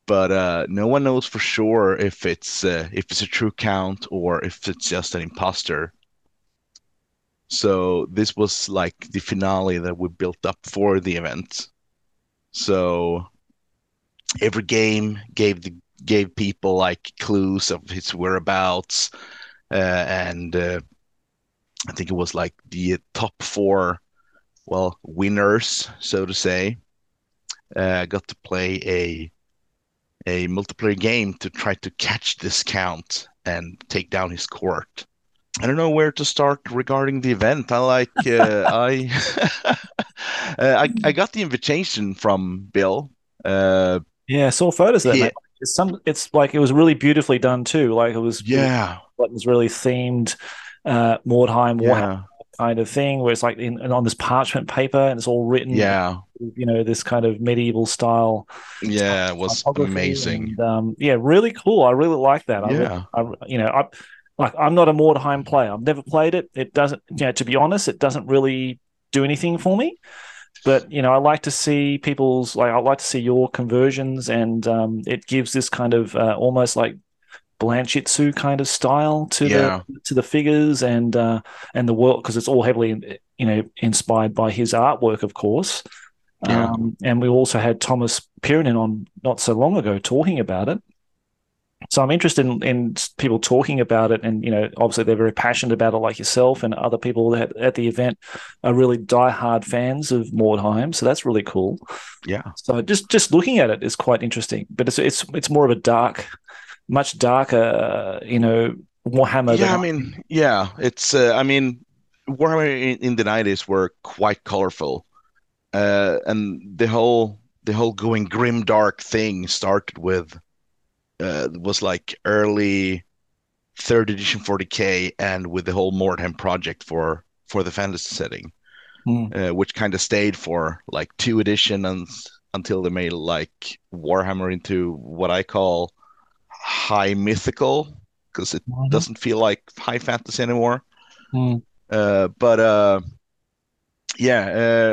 but uh, no one knows for sure if it's uh, if it's a true count or if it's just an imposter. So this was like the finale that we built up for the event. So every game gave the gave people like clues of his whereabouts, and uh, I think it was like the top four, well, winners, so to say, uh, got to play a a multiplayer game to try to catch this count and take down his court. I don't know where to start regarding the event. I like uh, I, uh, I I got the invitation from Bill. Uh, yeah, I saw photos of that. It's some. It's like it was really beautifully done too. Like it was. yeah, Like it was really themed. Uh, Mordheim yeah, kind of thing, where it's like in, and on this parchment paper and it's all written. yeah, You know, this kind of medieval style. yeah. It was amazing. And, um, yeah, really cool. I really like that. I really- Yeah. I, you know, I like I'm not a Mordheim player. I've never played it. It doesn't, you know, to be honest, it doesn't really do anything for me. But you know, I like to see people's like I like to see your conversions, and um, it gives this kind of uh, almost like Blanchitsu kind of style to Yeah. the to the figures and uh, and the world because it's all heavily you know inspired by his artwork, of course. Yeah. Um, and we also had Tuomas Pirinen on not so long ago talking about it. So I'm interested in, in people talking about it, and you know, obviously they're very passionate about it, like yourself and other people that at the event are really diehard fans of Mordheim. So that's really cool. Yeah, So just just looking at it is quite interesting, but it's it's it's more of a dark, much darker, you know, Warhammer. yeah. I mean, yeah. It's. Uh, I mean, Warhammer in, in the nineties were quite colorful, uh, and the whole the whole going grim dark thing started with uh, was like early third edition 40k, and with the whole Mordheim project for for the fantasy setting. Hmm. uh, which kind of stayed for like two editions until they made like Warhammer into what I call high mythical because it Mhm. doesn't feel like high fantasy anymore. Hmm. Uh, but uh, yeah,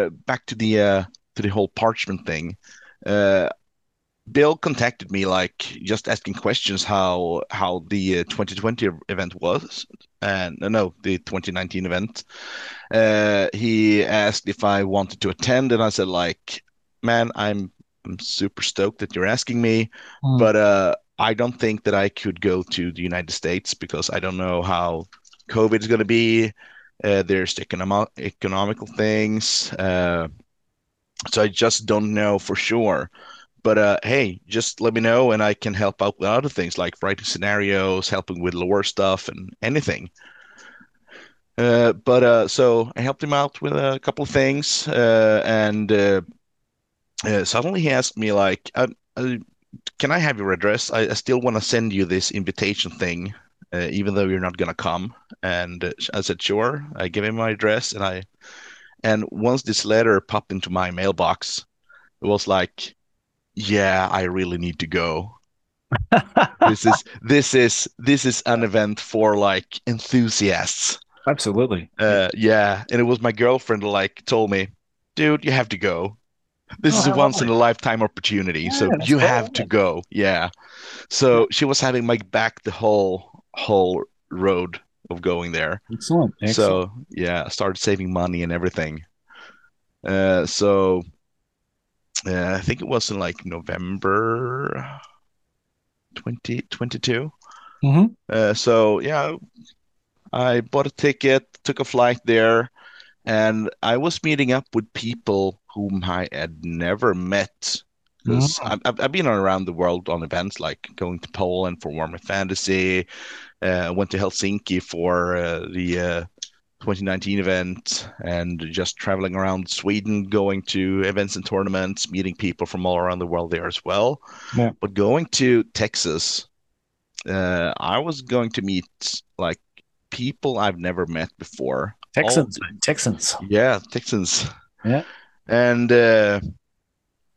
uh, back to the uh, to the whole parchment thing. Uh, Bill contacted me like just asking questions how how the uh, 2020 event was and uh, no the 2019 event uh, he asked if I wanted to attend, and I said like, "Man, I'm I'm super stoked that you're asking me, Hmm. but uh, I don't think that I could go to the United States because I don't know how COVID is going to be. Uh, there's the economic economical things, uh, so I just don't know for sure." But uh, hey, just let me know, and I can help out with other things like writing scenarios, helping with lore stuff, and anything. Uh, but uh, so I helped him out with a couple of things, uh, and uh, uh, suddenly he asked me like, "Can I have your address? I, I still want to send you this invitation thing, even though you're not gonna come." And I said, "Sure." I gave him my address, and I, and once this letter popped into my mailbox, it was like, "Yeah, I really need to go." This is this is this is an event for like enthusiasts. Absolutely. Uh, yeah, and it was my girlfriend like told me, "Dude, you have to go. This Oh, is a once in a lifetime opportunity, so Yeah, that's you cool. have to go." Yeah. So she was having my back the whole whole road of going there. Excellent. Excellent. So yeah, started saving money and everything. Uh, so uh, I think it was in like November 2022. Mhm. Uh, so yeah, I bought a ticket, took a flight there, and I was meeting up with people whom I had never met. Because I've, I've I've been around the world on events like going to Poland for Warhammer Fantasy, uh, went to Helsinki for uh, the uh, 2019 event, and just traveling around Sweden, going to events and tournaments, meeting people from all around the world there as well. Yeah. But going to Texas, uh, I was going to meet like people I've never met before. Texans. Texans. Yeah, Texans. Yeah. And uh,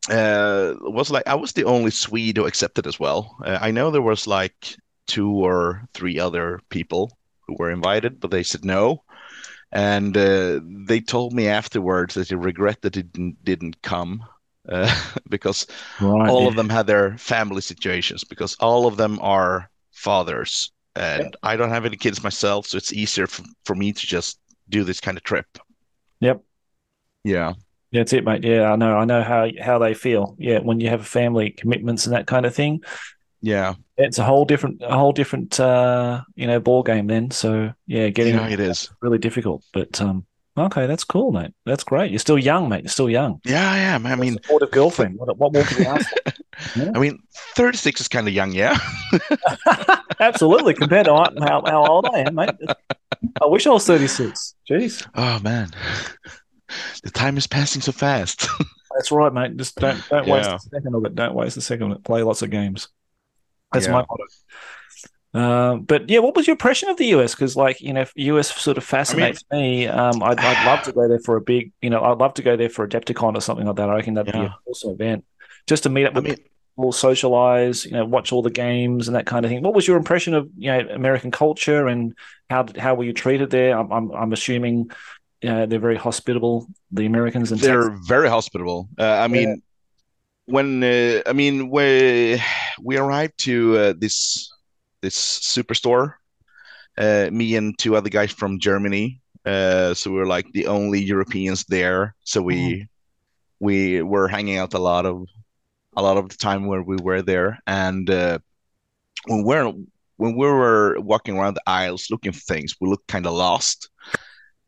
uh, was like I was the only Swede who accepted as well. Uh, I know there was like two or three other people who were invited, but they said no. And uh, they told me afterwards that they regret that it didn't, didn't come uh, because Right. all of them had their family situations because all of them are fathers and I don't have any kids myself, so it's easier for, for me to just do this kind of trip. Yep. Yeah. That's it, mate. Yeah, I know. I know how how they feel. Yeah, when you have family commitments and that kind of thing, Yeah. It's a whole different, a whole different, uh, you know, ball game. Then, so yeah, getting Yeah, it is. really difficult. But um, okay, that's cool, mate. That's great. You're still young, mate. You're still young. Yeah, I am. I mean, supportive girlfriend. What, what more could you ask? for? I mean, 36 is kind of young, yeah. Absolutely, compared to how, how old I am, mate. I wish I was 36. Jeez, Oh man, the time is passing so fast. that's right, mate. Just don't don't waste Yeah. a second of it. Don't waste a second of it. Play lots of games. That's Yeah. my motto. Um, but yeah, what was your impression of the US? Because, like, you know, US sort of fascinates me. Um, I'd, I'd love to go there for a big, you know, I'd love to go there for a Adepticon or something like that. I reckon that'd be Yeah. an awesome event just to meet up I with mean, people, socialize, you know, watch all the games and that kind of thing. What was your impression of, you know, American culture and how how were you treated there? I'm I'm, I'm assuming, uh, they're very hospitable, the Americans and they're very hospitable. Uh, I mean, when uh, I mean we we arrived to uh, this this superstore, uh, me and two other guys from Germany. Uh, so we were like the only Europeans there. So we we were hanging out a lot of a lot of the time where we were there, and uh, when we're when we were walking around the aisles looking for things, we looked kind of lost.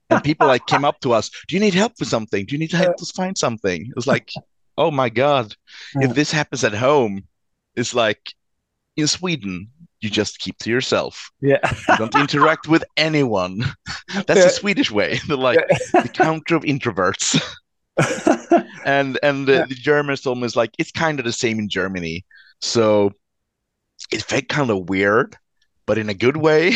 And people like came up to us, "Do you need help with something? Do you need to help us find something?" It was like, "Oh my God, Yeah. if this happens at home, it's like in Sweden, you just keep to yourself. yeah. You don't interact with anyone. That's Yeah. the Swedish way. They're like the counter of introverts." and and the, Yeah. the Germans told me it's like it's kind of the same in Germany. So it felt kind of weird, but in a good way.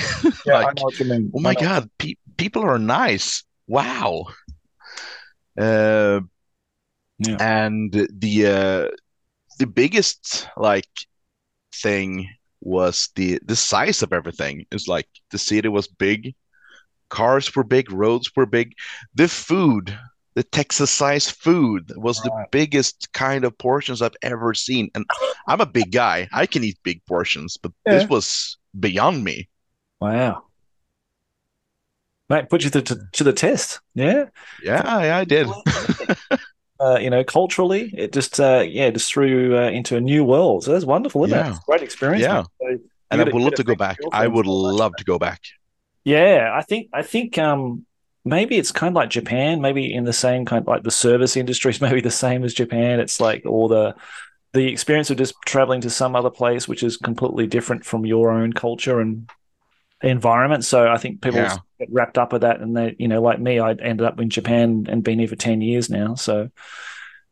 yeah, Like, know what you mean. Oh my God, pe- people are nice. Wow. Uh, Yeah. and the uh, the biggest like thing was the the size of everything. It's like the city was big, cars were big, roads were big. The food, the Texas size food was the biggest kind of portions I've ever seen. And I'm a big guy. I can eat big portions, but Yeah. this was beyond me. Wow. Mate, put you to, to, to the test. Yeah. Yeah, yeah, I did. Uh, you know, culturally, it just, uh, yeah, just threw you uh, into a new world. So that's wonderful, isn't it? Yeah. It's a great experience. Yeah. So And I would love gotta go back. I would love to go back. Yeah, I think I think um maybe it's kind of like Japan, maybe in the same kind like the service industry is maybe the same as Japan. It's like all the the experience of just traveling to some other place which is completely different from your own culture and environment. So I think people Yeah. get wrapped up with that and they, you know, like me, I ended up in Japan and been here for 10 years now. So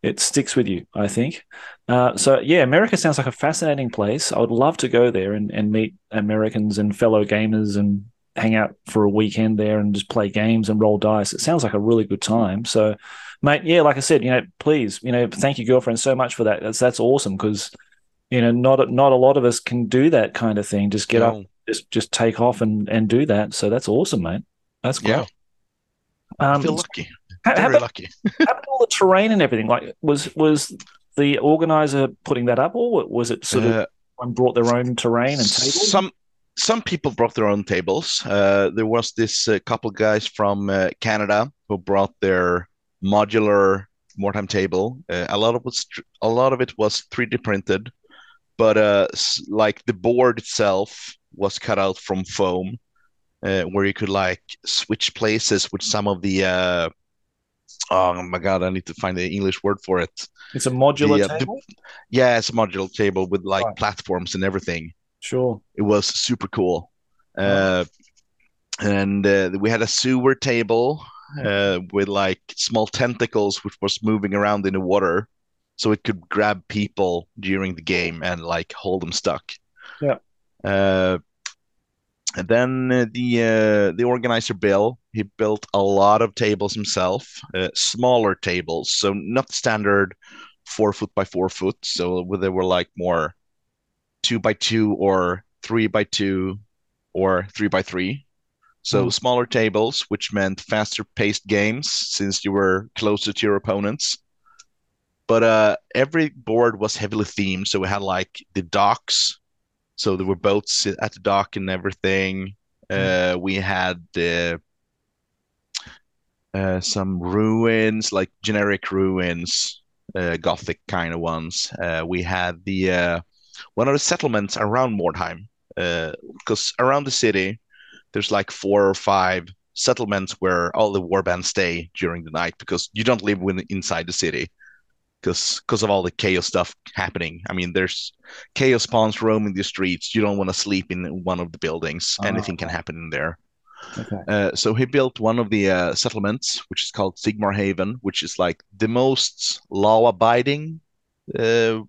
it sticks with you, I think. Uh, so yeah, America sounds like a fascinating place. I would love to go there and, and meet Americans and fellow gamers and hang out for a weekend there and just play games and roll dice. It sounds like a really good time. So, mate, yeah, like I said, you know, please, you know, thank you, girlfriend, so much for that. That's that's awesome because, you know, not not a lot of us can do that kind of thing. Just get up, No. Just just take off and and do that. So that's awesome, mate. That's great. Yeah. I Um, feel lucky. how, how Very about, lucky. how about all the terrain and everything? Like, was was the organizer putting that up, or was it sort of Uh, one brought their own terrain and tables? Some some people brought their own tables. Uh, there was this uh, couple guys from uh, Canada who brought their modular Mordheim table. Uh, a lot of was a lot of it was 3D printed, but uh, like the board itself was cut out from foam, uh, where you could like switch places with some of the. Uh, oh my God! I need to find the English word for it. It's a modular the, uh, table. Yeah, it's a modular table with like Right. platforms and everything Sure. it was super cool. Uh, and uh, we had a sewer table uh, with like small tentacles which was moving around in the water, so it could grab people during the game and like hold them stuck. Yeah. Uh, and then uh, the uh, the organizer Bill he built a lot of tables himself, uh, smaller tables, so not standard four foot by four foot. So they were like more two by two or three by two or three by three. So Mm. smaller tables, which meant faster paced games since you were closer to your opponents. But uh, every board was heavily themed. So we had like the docks. So there were boats at the dock and everything. Uh, we had uh, uh, some ruins, like generic ruins, uh, gothic kind of ones. Uh, we had the uh, one of the settlements around Mordheim, because uh, around the city, there's like four or five settlements where all the warbands stay during the night because you don't live within, inside the city because because of all the chaos stuff happening. I mean, there's chaos spawns roaming the streets. You don't want to sleep in one of the buildings. Oh, Anything can happen in there. Okay. Uh, so he built one of the uh, settlements, which is called Sigmar Haven, which is like the most law-abiding uh,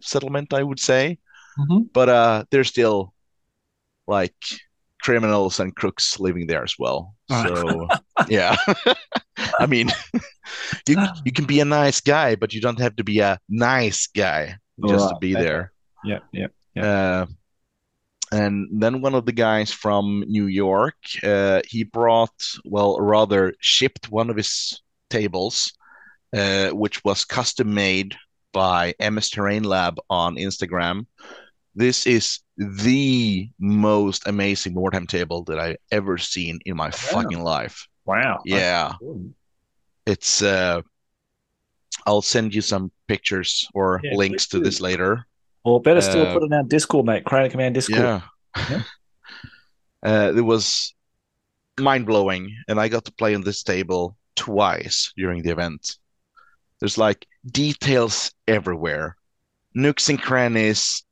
settlement, I would say. Mm-hmm. But uh, there's still like criminals and crooks living there as well. So yeah, I mean, you you can be a nice guy, but you don't have to be a nice guy just right. to be there. Yeah, yeah, yeah. Uh, and then one of the guys from New York, uh, he brought, well, rather shipped one of his tables, uh, which was custom made by MS Terrain Lab on Instagram. This is the most amazing Mordheim table that I've ever seen in my wow. fucking life. Wow. Yeah. It's uh I'll send you some pictures or yeah, links to this later. Or better still, uh, put it in our Discord, mate. Crown Command Discord. Yeah. yeah. uh, it was mind blowing, and I got to play on this table twice during the event. There's like details everywhere, nooks and crannies,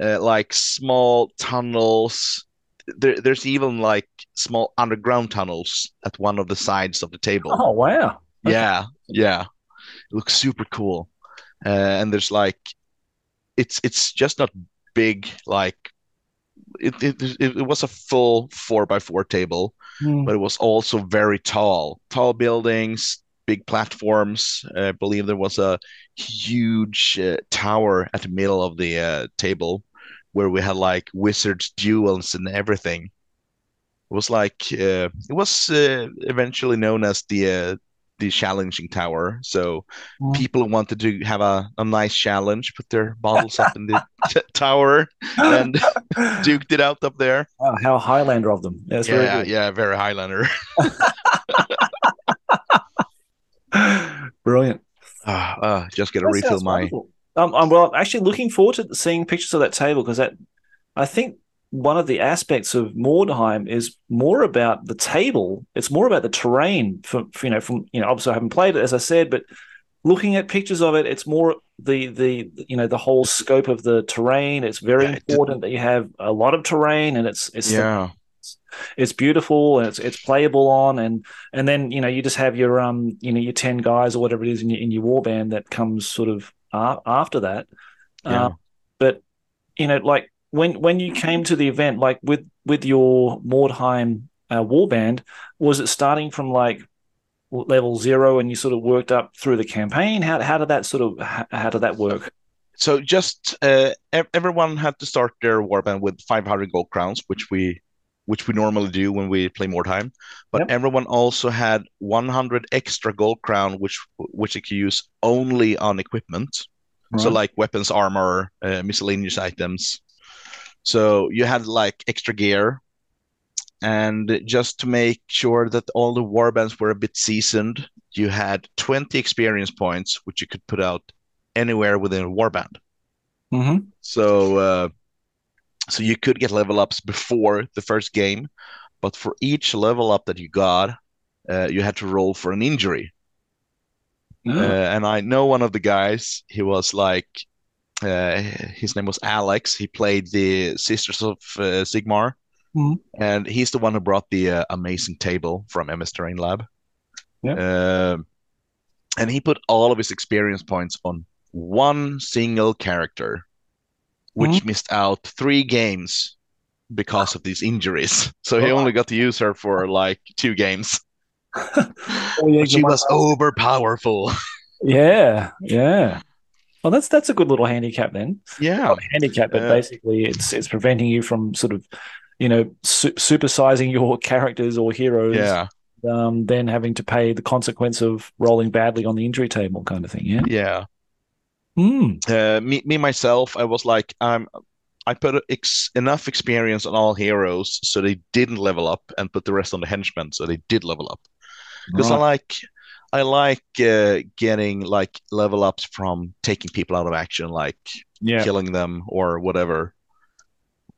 uh, like small tunnels. There, there's even like small underground tunnels at one of the sides of the table. Oh wow! Yeah, yeah, it looks super cool. Uh, and there's like it's it's just not big like it, it, it was a full four by four table, mm. but it was also very tall. Tall buildings, big platforms. I believe there was a huge uh, tower at the middle of the uh, table where we had like wizards duels and everything. It was like uh, it was uh, eventually known as the uh, the challenging tower. So mm. people wanted to have a, a nice challenge, put their bottles up in the t- tower and duked it out up there. Oh, how Highlander of them. Yeah, yeah, yeah, very Highlander. Brilliant. Uh, uh, just get a refill my. Um, I'm well. I'm actually looking forward to seeing pictures of that table because that I think one of the aspects of Mordheim is more about the table. It's more about the terrain. From you know, from you know, obviously I haven't played it as I said, but looking at pictures of it, it's more the the you know the whole scope of the terrain. It's very yeah, important that you have a lot of terrain, and it's it's yeah. The, it's beautiful and it's it's playable on and and then you know you just have your um you know your 10 guys or whatever it is in your in your warband that comes sort of after that yeah. Uh, but you know like when when you came to the event, like with with your Mordheim uh, warband, was it starting from like level zero and you sort of worked up through the campaign? How how did that sort of how, how did that work? So just uh, everyone had to start their warband with 500 gold crowns, which we which we normally do when we play Mordheim. But yep. everyone also had 100 extra gold crown, which which you can use only on equipment. Right. So like weapons, armor, uh, miscellaneous items, so you had like extra gear, and just to make sure that all the warbands were a bit seasoned, you had 20 experience points, which you could put out anywhere within a warband. Mm-hmm. So, uh, so you could get level ups before the first game, but for each level up that you got, uh, you had to roll for an injury. Oh. Uh, and I know one of the guys. He was like uh, his name was Alex. He played the Sisters of uh, Sigmar, mm-hmm. and he's the one who brought the uh, amazing table from MS Terrain Lab. Yeah. Um, and he put all of his experience points on one single character, which mm-hmm. missed out three games because of these injuries. So he oh. only got to use her for like two games. oh, yeah, she was over powerful. yeah, yeah. Well, that's that's a good little handicap then. Yeah, Not handicap, but basically it's it's preventing you from sort of, you know, su- supersizing your characters or heroes. Yeah. Um, then having to pay the consequence of rolling badly on the injury table, kind of thing. Yeah. Yeah. Mm. Uh, me, me myself, I was like, I'm. I put ex- enough experience on all heroes so they didn't level up, and put the rest on the henchmen so they did level up. because I like I like uh, getting like level ups from taking people out of action, like Yeah. killing them or whatever.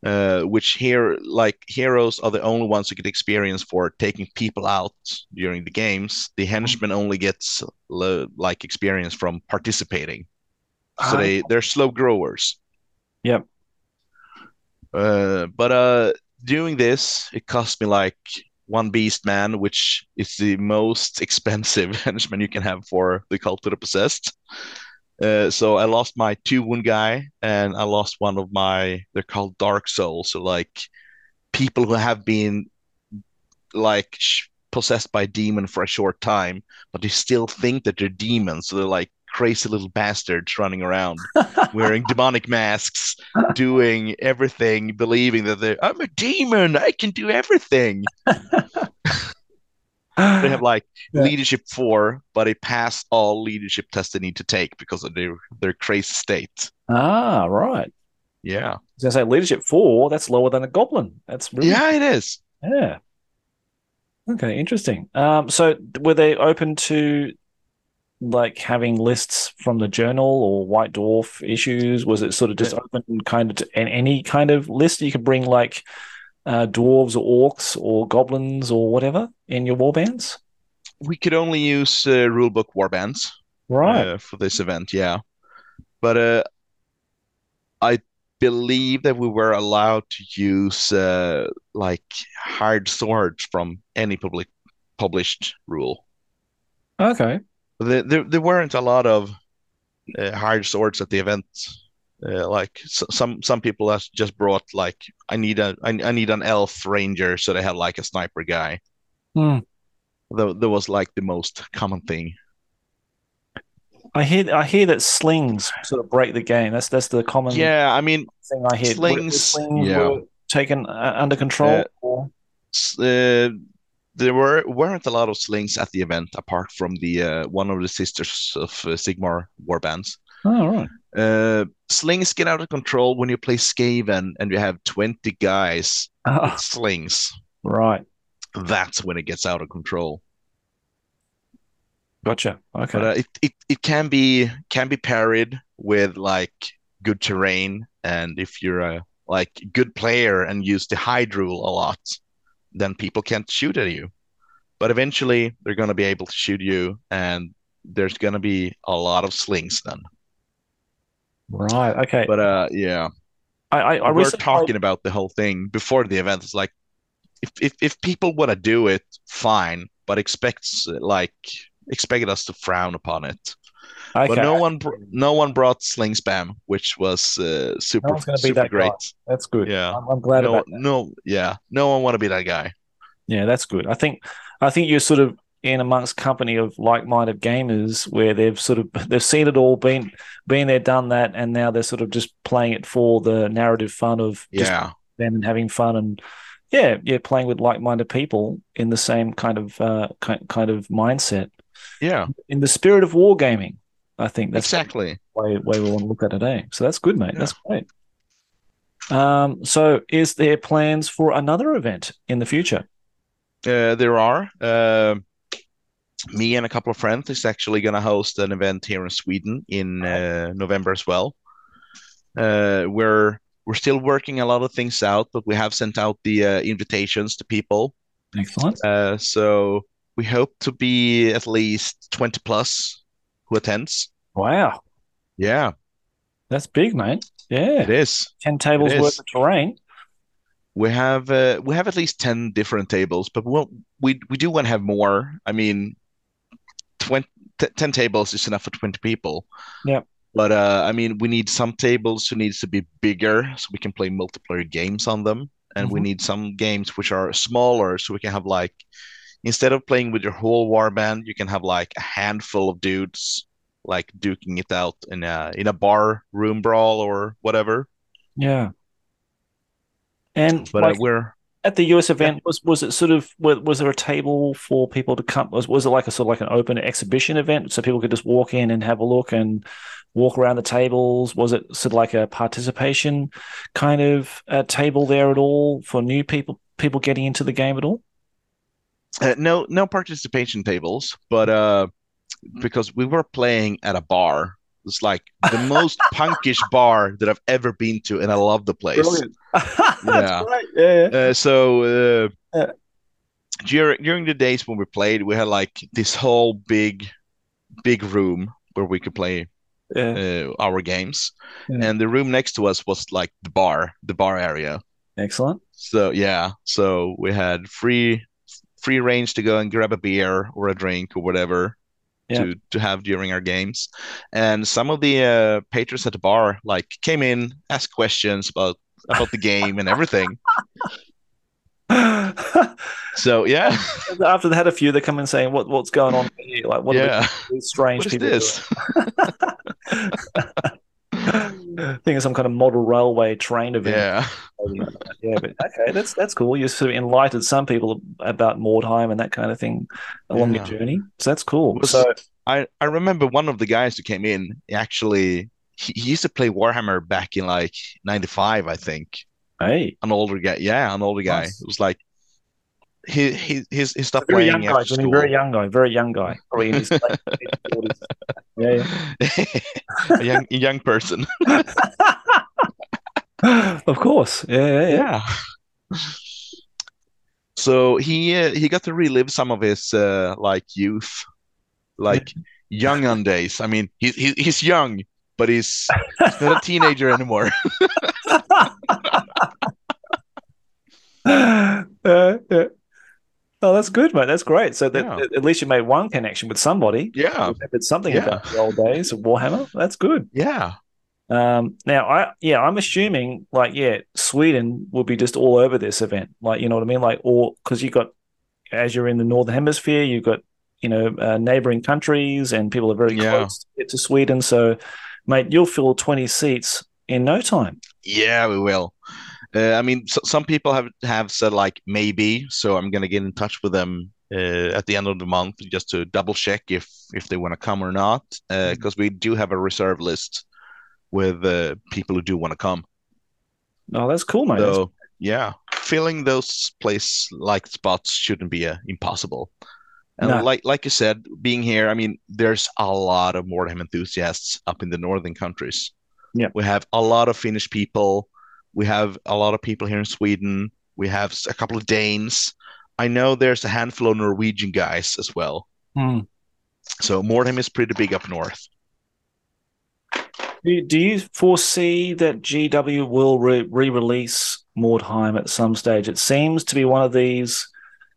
Uh, which here, like heroes, are the only ones who get experience for taking people out during the games. The henchman only gets le- like experience from participating, so they they're slow growers. Yep. Uh, but uh, doing this, it cost me like one beast man, which is the most expensive henchman you can have for the cult of the possessed. Uh, so I lost my two wound guy, and I lost one of my. They're called dark souls, so like people who have been like sh- possessed by demon for a short time, but they still think that they're demons. So they're like crazy little bastards running around wearing demonic masks, doing everything, believing that they're I'm a demon, I can do everything. They have like Yeah. leadership four, but they pass all leadership tests they need to take because of their their crazy state. ah, right. Yeah. I was gonna say leadership four. That's lower than a goblin. That's really Yeah, it is. Yeah. Okay, interesting. Um, so were they open to like having lists from the journal or White Dwarf issues? Was it sort of just Yeah. open kind of to any kind of list you could bring like uh, dwarves or orcs or goblins or whatever in your warbands? We could only use uh, rulebook warbands Right. uh, for this event, yeah. But uh, I believe that we were allowed to use uh, like hired swords from any public published rule. Okay. There, there, there weren't a lot of uh, hired swords at the event. Uh, like some some people has just brought like I need a I, I need an elf ranger, so they had like a sniper guy. Hmm. That, that was like the most common thing. I hear I hear that slings sort of break the game. That's that's the common Yeah, I mean, thing I hear. Slings, slings yeah. were taken uh, under control. Uh, uh, there were weren't a lot of slings at the event apart from the uh, one of the sisters of uh, Sigmar warbands. Oh, right. Uh, slings get out of control when you play Skaven and you have 20 guys with slings. right. That's when it gets out of control. Gotcha. Okay. But uh, it, it it can be can be parried with like good terrain, and if you're a like good player and use the hide rule a lot, then people can't shoot at you. But eventually, they're gonna be able to shoot you, and there's gonna be a lot of slings then. right. Okay. But uh, yeah, I, I, I we were talking played- about the whole thing before the event. It's like if if if people want to do it, fine, but expects like expect us to frown upon it. Okay. But no one, no one brought sling spam, which was uh, super, be super that guy. great. That's good. Yeah. I'm, I'm glad No, about that. no, yeah, no one want to be that guy. Yeah, that's good. I think I think you're sort of in amongst company of like-minded gamers where they've sort of they've seen it all, been been there, done that, and now they're sort of just playing it for the narrative fun of just Yeah, them and having fun and yeah, yeah, playing with like-minded people in the same kind of uh, kind kind of mindset yeah, in the spirit of wargaming. I think that's exactly. the way, way we want to look at it today. So that's good, mate. That's great. Um, so is there plans for another event in the future? Uh, there are. Uh, me and a couple of friends is actually going to host an event here in Sweden in uh, November as well. Uh, we're we're still working a lot of things out, but we have sent out the uh, invitations to people. Excellent. Uh, so we hope to be at least 20 plus who attends. Wow, Yeah, that's big, mate. Yeah, it is. ten tables It worth of terrain. We have uh, we have at least 10 different tables, but we we we do want to have more. I mean, 20, t- 10 tables is enough for 20 people. Yeah. But uh, I mean, we need some tables who needs to be bigger so we can play multiplayer games on them, and we Mhm. need some games which are smaller so we can have like instead of playing with your whole warband, you can have like a handful of dudes like duking it out in a in a bar room brawl or whatever. Yeah. And But like uh, we're at the US event, was was it sort of was, was there a table for people to come? Was was it like a sort of like an open exhibition event so people could just walk in and have a look and walk around the tables? Was it sort of like a participation kind of uh, table there at all for new people people getting into the game at all? Uh, no, no participation tables, but uh, because we were playing at a bar. It's like the most punkish bar that I've ever been to, and I love the place. Brilliant. Yeah. That's great. Yeah, yeah. Uh, so uh, Yeah. during during the days when we played, we had like this whole big, big room where we could play yeah. uh, our games, and the room next to us was like the bar, the bar area. Excellent. So yeah, so we had free free range to go and grab a beer or a drink or whatever Yeah. to to have during our games. And some of the uh, patrons at the bar like came in, asked questions about about the game and everything. So yeah, After they had a few, they come in saying, "What what's going on here? Like, what yeah. are these strange What is people this? doing?" Think of some kind of model railway train event. Yeah, yeah, but okay, that's that's cool. You sort of enlightened some people about Mordheim and that kind of thing along Yeah. your journey. So that's cool. So I I remember one of the guys who came in actually. He, he used to play Warhammer back in like '95, I think. hey, An older guy, yeah, an older guy. Nice. It was like he he his he stopped very young playing guy, school. very young guy, very young guy, probably in his late 40s. Yeah, a young a young person. of course. Yeah, yeah, yeah. Yeah. So he uh, he got to relive some of his uh, like youth, like young on days. I mean, he, he he's young, but he's, he's not a teenager anymore. uh, yeah. Oh, that's good, mate. That's great. So that Yeah. at least you made one connection with somebody. Yeah, it's something Yeah. about the old days of Warhammer. That's good. yeah, Um, now, I yeah, I'm assuming like yeah, Sweden will be just all over this event. Like you know what I mean, like all because you got as you're in the northern hemisphere, you've got you know uh, neighboring countries, and people are very Yeah. close to get to Sweden. So, mate, you'll fill 20 seats in no time. yeah. We will. Uh, I mean, so, some people have have said like maybe, so I'm gonna get in touch with them uh, at the end of the month just to double check if if they want to come or not, because we do have a reserve list with uh, people who do want to come. Oh, that's cool, mate. So yeah, filling those place like spots shouldn't be uh, impossible. And No. like like you said, being here, I mean, there's a lot of Mordheim enthusiasts up in the northern countries. Yeah. we have a lot of Finnish people. We have a lot of people here in Sweden. We have a couple of Danes. I know there's a handful of Norwegian guys as well. Hmm. So Mordheim is pretty big up north. Do you, do you foresee that GW will re- re-release Mordheim at some stage? It seems to be one of these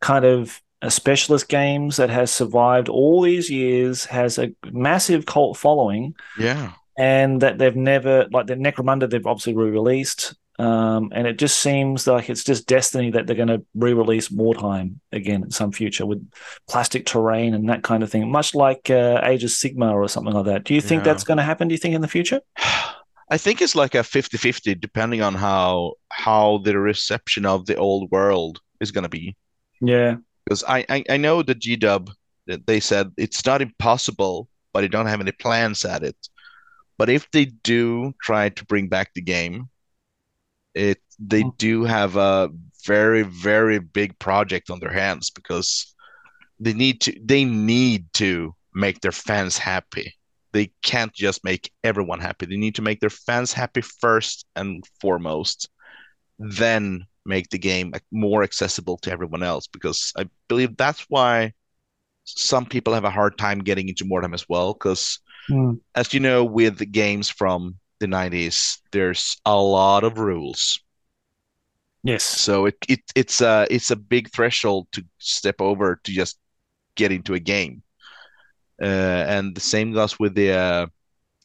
kind of uh, specialist games that has survived all these years, has a massive cult following, Yeah, and that they've never like the Necromunda they've obviously re-released. Um, and it just seems like it's just destiny that they're going to re-release Mordheim again in some future with plastic terrain and that kind of thing, much like uh, Age of Sigmar or something like that. Do you think Yeah. that's going to happen? Do you think in the future? I think it's like a 50-50 depending on how how the reception of the old world is going to be. Yeah. Because I, I I know the G-Dub that they said it's not impossible, but they don't have any plans at it. But if they do try to bring back the game, it they Mm. do have a very very big project on their hands because they need to they need to make their fans happy. They can't just make everyone happy. They need to make their fans happy first and foremost, then make the game more accessible to everyone else. Because I believe that's why some people have a hard time getting into Mordheim as well. Because Mm. as you know, with the games from the 90s, there's a lot of rules. Yes. So it, it it's a it's a big threshold to step over to just get into a game. Uh, and the same goes with the uh,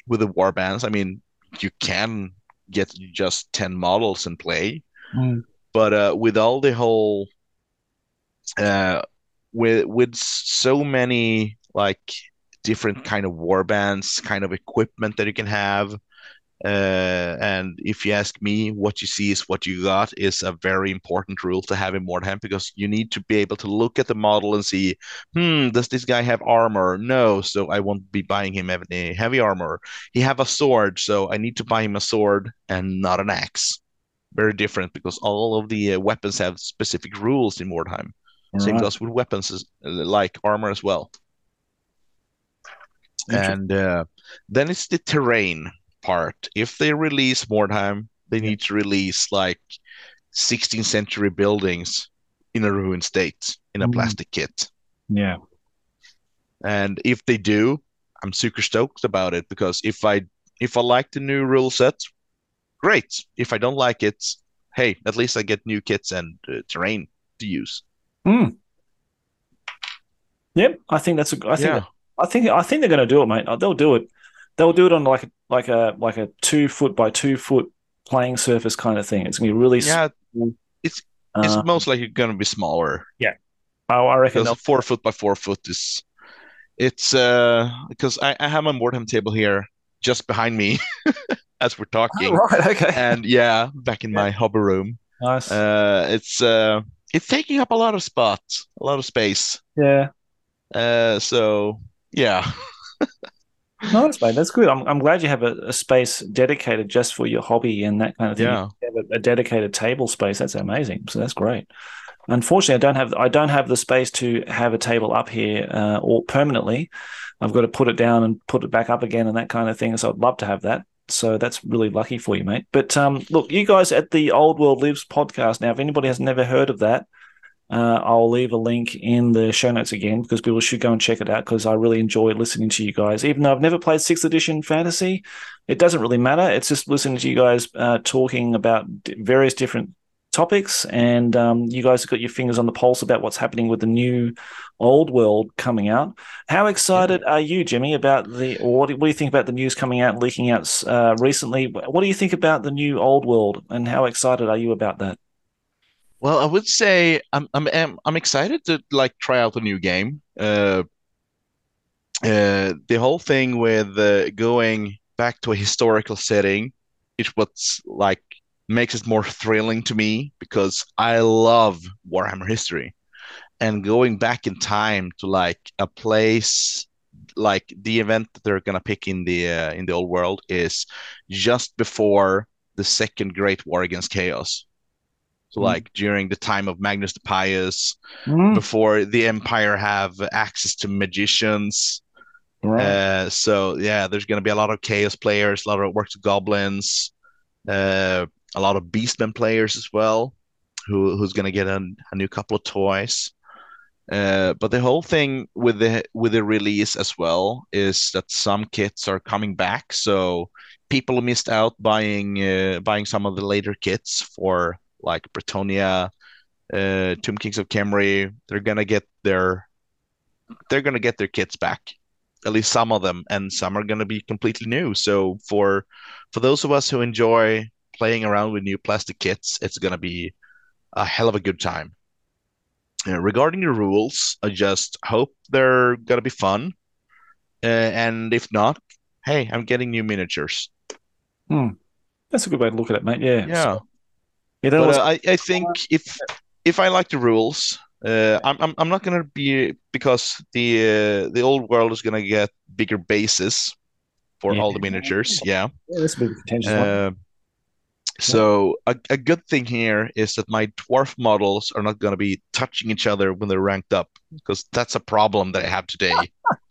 with the war bands. I mean, you can get just 10 models and play, Mm. but uh, with all the whole uh, with with so many like different kind of war bands, kind of equipment that you can have. Uh, and if you ask me, what you see is what you got is a very important rule to have in Mordheim because you need to be able to look at the model and see, hmm, does this guy have armor? No, so I won't be buying him any heavy armor. He have a sword, so I need to buy him a sword and not an axe. Very different because all of the uh, weapons have specific rules in Mordheim. Same Right. goes with weapons, as, like armor as well. And uh, then it's the terrain part. If they release Mordheim, they need to release like 16th century buildings in a ruined state in a Mm. plastic kit. Yeah. And if they do, I'm super stoked about it because if I if I like the new rule set, great. If I don't like it, hey, at least I get new kits and uh, terrain to use. Yep. I think that's a. I think. Yeah. I think. I think they're going to do it, mate. They'll do it. They'll do it on like a like a like a two foot by two foot playing surface kind of thing. It's going to be really. Yeah, it's uh, most likely going to be smaller. Yeah, I I reckon. four foot by four foot is it's uh because I, I have my Mordheim table here just behind me as we're talking Oh, right. Okay. and yeah back in my hobby room nice. uh it's uh it's taking up a lot of spots a lot of space yeah. uh so yeah Nice, mate. That's good. I'm, I'm glad you have a, a space dedicated just for your hobby and that kind of thing. Yeah. Have a, a dedicated table space. That's amazing. So that's great. Unfortunately, I don't have I don't have the space to have a table up here uh, or permanently. I've got to put it down and put it back up again and that kind of thing. So I'd love to have that. So that's really lucky for you, mate. But um, look, you guys at the Old World Lives podcast now. If anybody has never heard of that, uh, I'll leave a link in the show notes again because people should go and check it out because I really enjoy listening to you guys. Even though I've never played sixth edition fantasy, it doesn't really matter. It's just listening to you guys uh, talking about various different topics, and um, you guys have got your fingers on the pulse about what's happening with the new old world coming out. How excited are you, Jimmy, about the? What do, what do you think about the news coming out, leaking out uh, recently? What do you think about the new old world, and how excited are you about that? Well I would say I'm I'm I'm, excited to like try out a new game uh uh the whole thing with uh, going back to a historical setting is what's like makes it more thrilling to me because I love Warhammer history and going back in time to like a place like the event that they're gonna pick in the uh, in the old world is just before the second Great War against Chaos. Mm. like during the time of Magnus the Pious, Mm, before the Empire have access to magicians, right. uh, so yeah, there's gonna be a lot of chaos players, a lot of works of goblins, uh, a lot of beastmen players as well, who who's gonna get a, a new couple of toys. Uh, but the whole thing with the with the release as well is that some kits are coming back, so people missed out buying uh, buying some of the later kits for like Bretonnia, uh, Tomb Kings of Khemri, they're gonna get their they're gonna get their kits back at least some of them, and some are going to be completely new. So for for those of us who enjoy playing around with new plastic kits, it's going to be a hell of a good time. Uh, regarding the rules, I just hope they're going to be fun, uh, and if not, hey, I'm getting new miniatures. That's a good way to look at it, mate. Yeah. Yeah, Yeah, that but was- uh, I I think if if I like the rules. Uh, I'm, I'm I'm not gonna be because the uh, the old world is gonna get bigger bases for all the Yeah. miniatures. Yeah. yeah, that's a bit contentious. one. Uh, so a, a good thing here is that my dwarf models are not going to be touching each other when they're ranked up because that's a problem that I have today.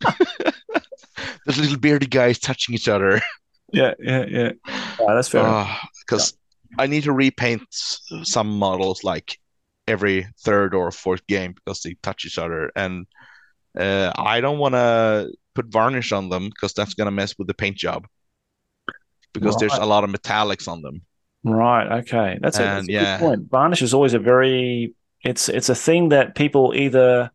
Those little beardy guys touching each other. yeah, yeah, yeah. Ah, that's fair. enough. Because I need to repaint some models like every third or fourth game because they touch each other, and uh, I don't want to put varnish on them because that's going to mess with the paint job. Because there's a lot of metallics on them. Right. Okay. That's a, that's And, a yeah. good point. Varnish is always a very it's it's a thing that people either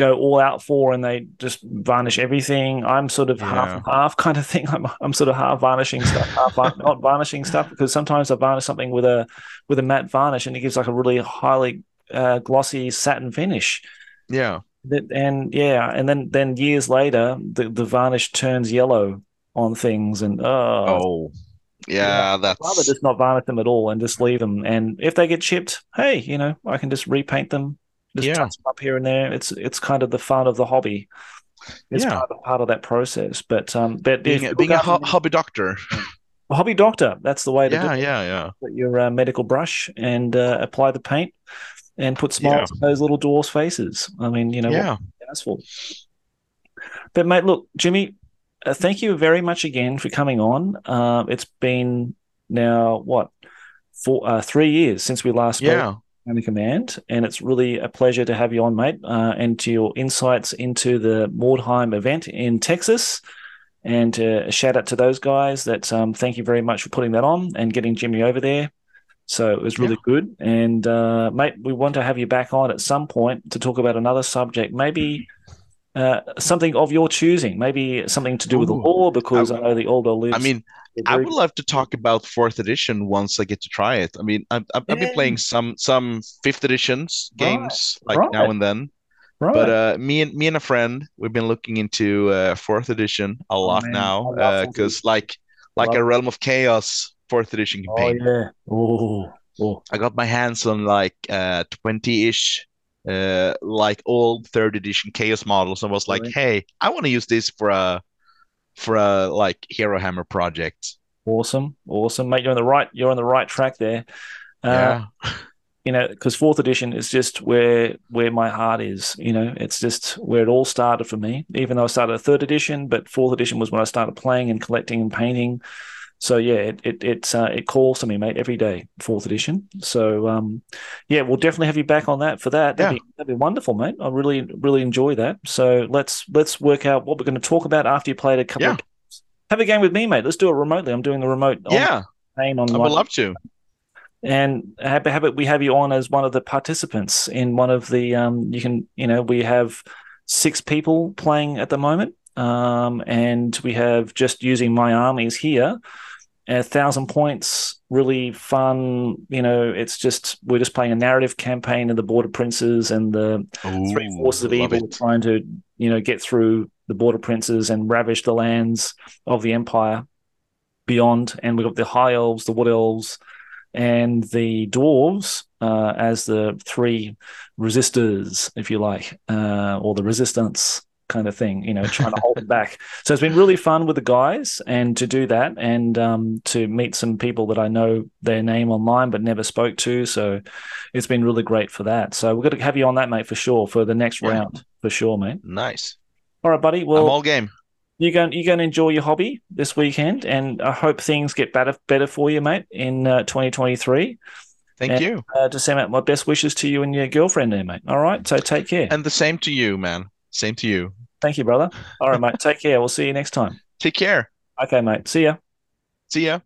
go all out for and they just varnish everything. I'm sort of half Yeah. and half kind of thing. I'm I'm sort of half varnishing stuff, half not varnishing stuff because sometimes I varnish something with a with a matte varnish and it gives like a really highly uh, glossy satin finish. Yeah. And yeah, and then then years later, the, the varnish turns yellow on things, and oh, Oh, yeah, rather that's rather just not varnish them at all and just leave them. And if they get chipped, hey, you know, I can just repaint them, just Yeah. touch them up here and there. It's it's kind of the fun of the hobby. It's Yeah. part of, part of that process. But um, but being a, being a ho- hobby doctor. a hobby doctor, that's the way to do Yeah, it. yeah, yeah. Get your uh, medical brush and uh, apply the paint. and put smiles on those little dwarfs' faces. I mean, you know, Yeah. that's for. But mate, look, Jimmy, uh, thank you very much again for coming on. Uh, it's been now what four, uh, three years since we last spoke Yeah. On the command, and it's really a pleasure to have you on, mate, uh, and to your insights into the Mordheim event in Texas. And uh, a shout out to those guys. That um, thank you very much for putting that on and getting Jimmy over there. So it was really good. And uh, mate, we want to have you back on at some point to talk about another subject, maybe uh, something of your choosing, maybe something to do with the law, because I, I- know the older lives. I mean, I would love to talk about fourth edition once I get to try it. I mean, I've, I've, Yeah. been playing some some fifth editions Right, games like right. now and then, right. but uh, me and me and a friend we've been looking into uh, fourth edition a lot Oh, now I love fourth because like like Love a. Realm of Chaos fourth edition oh campaign. yeah, oh, oh, I got my hands on like uh 20-ish uh like old third edition chaos models and was like, Right. hey, I want to use this for a for a like Herohammer project. awesome, awesome, mate. You're on the right. You're on the right track there. Uh, yeah. you know, because fourth edition is just where where my heart is. You know, it's just where it all started for me. Even though I started at third edition, but fourth edition was when I started playing and collecting and painting. So yeah, it it it, uh, it calls to me, mate, every day. Fourth edition. So um, yeah, we'll definitely have you back on that for that. That'd, Yeah. be, that'd be wonderful, mate. I really really enjoy that. So let's let's work out what we're going to talk about after you played a couple. Yeah. of games. Have a game with me, mate. Let's do it remotely. I'm doing the remote. on- Yeah, on I one- would love to. and have, have it we have you on as one of the participants in one of the um you can you know we have six people playing at the moment um and we have just using my armies here a thousand points really fun you know it's just we're just playing a narrative campaign of the border princes and the three forces of evil it. trying to you know get through the border princes and ravage the lands of the empire beyond and we've got the high elves the wood elves and the dwarves uh, as the three resistors if you like uh, or the resistance kind of thing you know trying to hold it back so it's been really fun with the guys and to do that and um, to meet some people that i know their name online but never spoke to so it's been really great for that. So we're going to have you on that, mate, for sure, for the next Yeah. round, for sure, mate. Nice. All right, buddy. I'm Well, all game. you're going you're going to enjoy your hobby this weekend, and I hope things get better better for you, mate, in uh, 2023. Thank and- you. Uh, to send out my best wishes to you and your girlfriend there, mate. All right, so take care. And the same to you, man. Same to you. Thank you, brother. All right, mate. Take care. We'll see you next time. Take care. Okay, mate. See ya. See ya.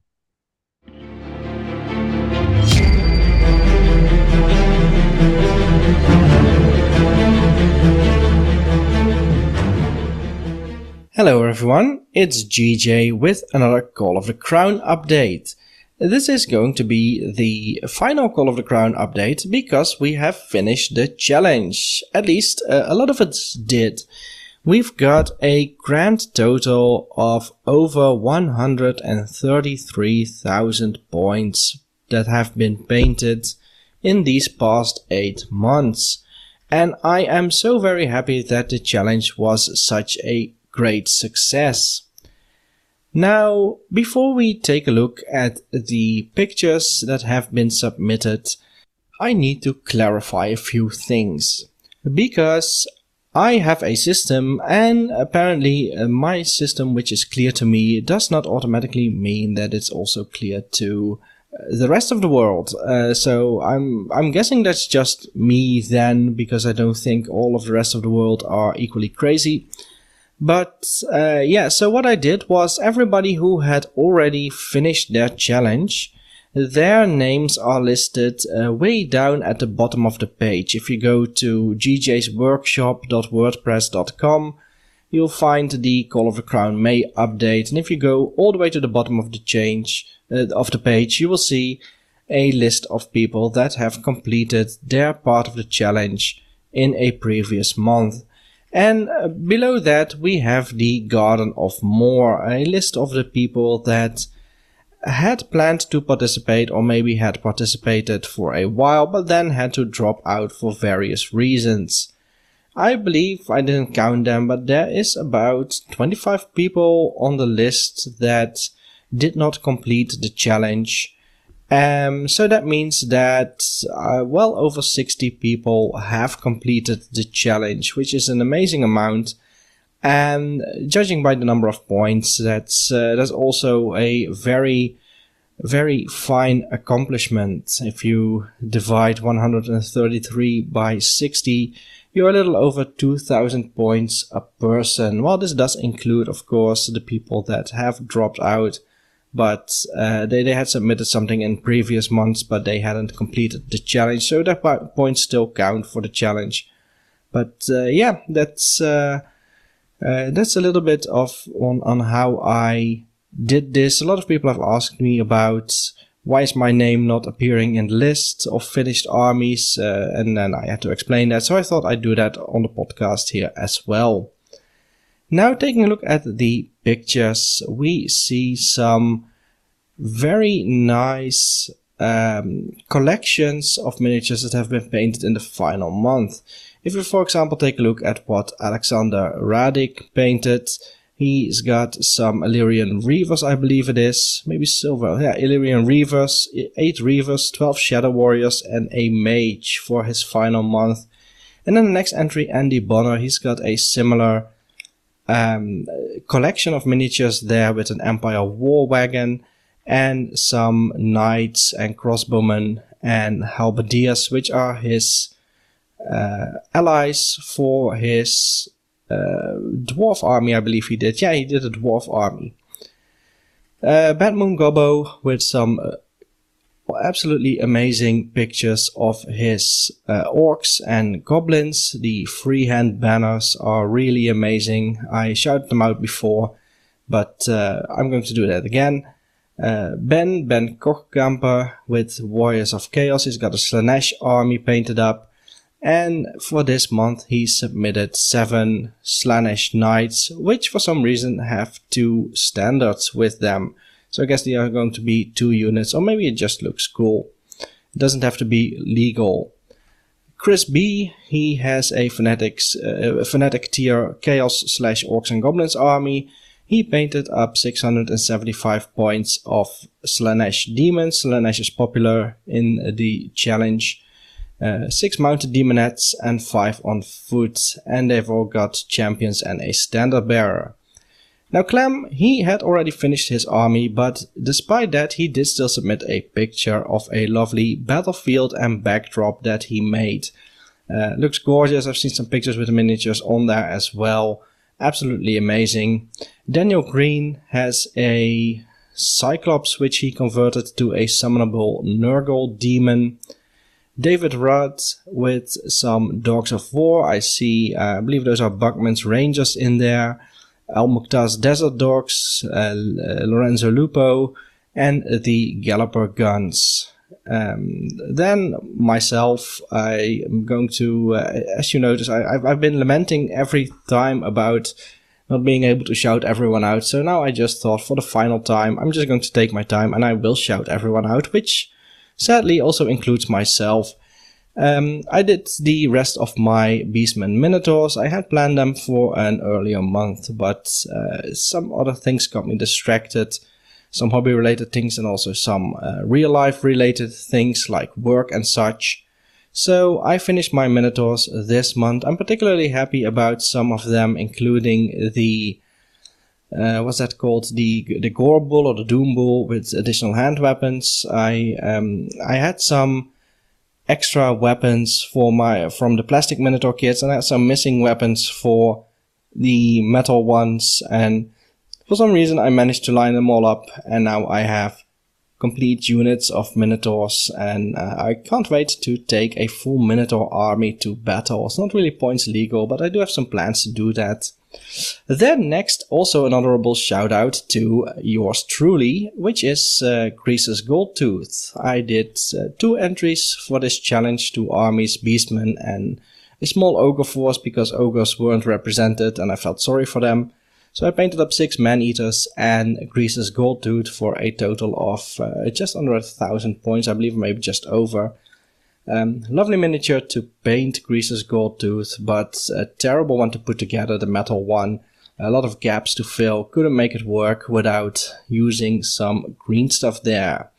Hello everyone, it's GJ with another Call of the Crown update. This is going to be the final Call of the Crown update because we have finished the challenge. At least uh, a lot of us did. We've got a grand total of over 133,000 points that have been painted in these past 8 months. And I am so very happy that the challenge was such a great success. Now, before we take a look at the pictures that have been submitted, I need to clarify a few things. Because I have a system, and apparently uh, my system, which is clear to me, does not automatically mean that it's also clear to uh, the rest of the world. Uh, so I'm I'm guessing that's just me then, because I don't think all of the rest of the world are equally crazy. But uh, yeah, so what I did was everybody who had already finished their challenge, their names are listed uh, way down at the bottom of the page. If you go to gjsworkshop.wordpress.com, you'll find the Call of the Crown May update. And if you go all the way to the bottom of the change uh, of the page, you will see a list of people that have completed their part of the challenge in a previous month. And uh, below that, we have the Garden of Morr, a list of the people that had planned to participate or maybe had participated for a while but then had to drop out for various reasons. I believe I didn't count them, but there is about 25 people on the list that did not complete the challenge. Um, so that means that uh, well over 60 people have completed the challenge, which is an amazing amount. And judging by the number of points, that's uh, that's also a very very fine accomplishment. If you divide 133 by 60, you're a little over 2000 points a person. Well, this does include, of course, the people that have dropped out, but uh, they, they had submitted something in previous months, but they hadn't completed the challenge, so their points still count for the challenge. But uh, yeah, that's uh, uh that's a little bit of on, on how I did this. A lot of people have asked me about why is my name not appearing in the list of finished armies, uh, and then I had to explain that. So I thought I'd do that on the podcast here as well. Now, taking a look at the pictures, we see some very nice um, collections of miniatures that have been painted in the final month. If we, for example, take a look at what Alexander Radik painted, He's got some Ellyrian Reavers, I believe it is. Maybe Silver. Yeah, Ellyrian Reavers, 8 Reavers, 12 Shadow Warriors, and a Mage for his final month. And then the next entry, Andy Bonner, he's got a similar um, collection of miniatures there with an Empire War Wagon and some Knights and Crossbowmen and Halberdiers, which are his uh, allies for his uh, dwarf army, I believe he did. Yeah, he did a dwarf army. Uh, Bad Moon Gobbo with some absolutely amazing pictures of his uh, orcs and goblins. The freehand banners are really amazing. I shouted them out before, but uh, I'm going to do that again. Uh, ben, Ben Kochkamper with Warriors of Chaos. He's got a Slaanesh army painted up. And for this month, he submitted seven Slaanesh Knights, which for some reason have two standards with them. So I guess they are going to be two units, or maybe it just looks cool. It doesn't have to be legal. Chris B, he has a fanatics, uh, fanatic tier chaos slash orcs and goblins army. He painted up 675 points of Slaanesh demons. Slaanesh is popular in the challenge uh, six mounted demonettes and five on foot, and they've all got champions and a standard bearer. Now Clem, he had already finished his army, but despite that he did still submit a picture of a lovely battlefield and backdrop that he made. Uh, looks gorgeous, I've seen some pictures with miniatures on there as well. Absolutely amazing. Daniel Green has a Cyclops which he converted to a summonable Nurgle demon. David Rudd with some Dogs of War. I see, uh, I believe those are Bugman's Rangers in there. Al Mukhtar's Desert Dogs, uh, Lorenzo Lupo, and the Galloper Guns. Um, then myself, I am going to, uh, as you notice, I, have I've been lamenting every time about not being able to shout everyone out. So now I just thought for the final time, I'm just going to take my time and I will shout everyone out, which sadly also includes myself. Um, I did the rest of my Beastmen Minotaurs. I had planned them for an earlier month, but uh, some other things got me distracted. Some hobby related things and also some uh, real life related things like work and such. So I finished my Minotaurs this month. I'm particularly happy about some of them, including the uh, what's that called? The the Gore Bull or the Doom Bull with additional hand weapons. I um I had some extra weapons for my from the plastic Minotaur kits, and I had some missing weapons for the metal ones. And for some reason, I managed to line them all up, and now I have complete units of Minotaurs, and uh, I can't wait to take a full Minotaur army to battle. It's not really points legal, but I do have some plans to do that. Then next, also an honorable shout out to yours truly, which is uh, Gold Tooth. I did uh, two entries for this challenge, two armies, beastmen, and a small ogre force because ogres weren't represented and I felt sorry for them. So I painted up six man-eaters and gold tooth for a total of uh, just under a thousand points, I believe maybe just over. Um, lovely miniature to paint Greasus Gold Tooth, but a terrible one to put together, the metal one. A lot of gaps to fill, couldn't make it work without using some green stuff there.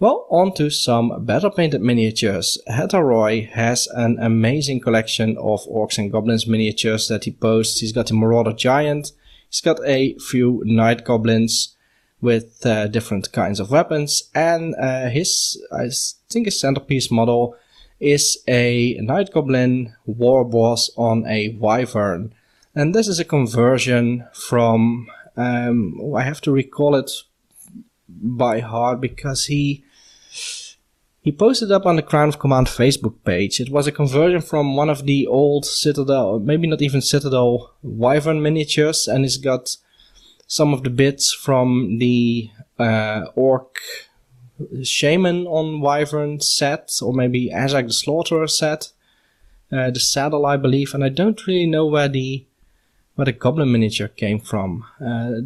Well, on to some better painted miniatures. Hetaroy has an amazing collection of orcs and goblins miniatures that he posts. He's got the Marauder Giant, he's got a few Night Goblins with uh, different kinds of weapons, and uh, his, I think his centerpiece model is a Night Goblin war boss on a Wyvern. And this is a conversion from, um, I have to recall it by heart because he he posted up on the Crown of Command Facebook page. It was a conversion from one of the old Citadel, maybe not even Citadel Wyvern miniatures, and it's got some of the bits from the uh, Orc Shaman on Wyvern set, or maybe Azhag the Slaughterer set. Uh, the saddle, I believe, and I don't really know where the where the Goblin miniature came from. Uh,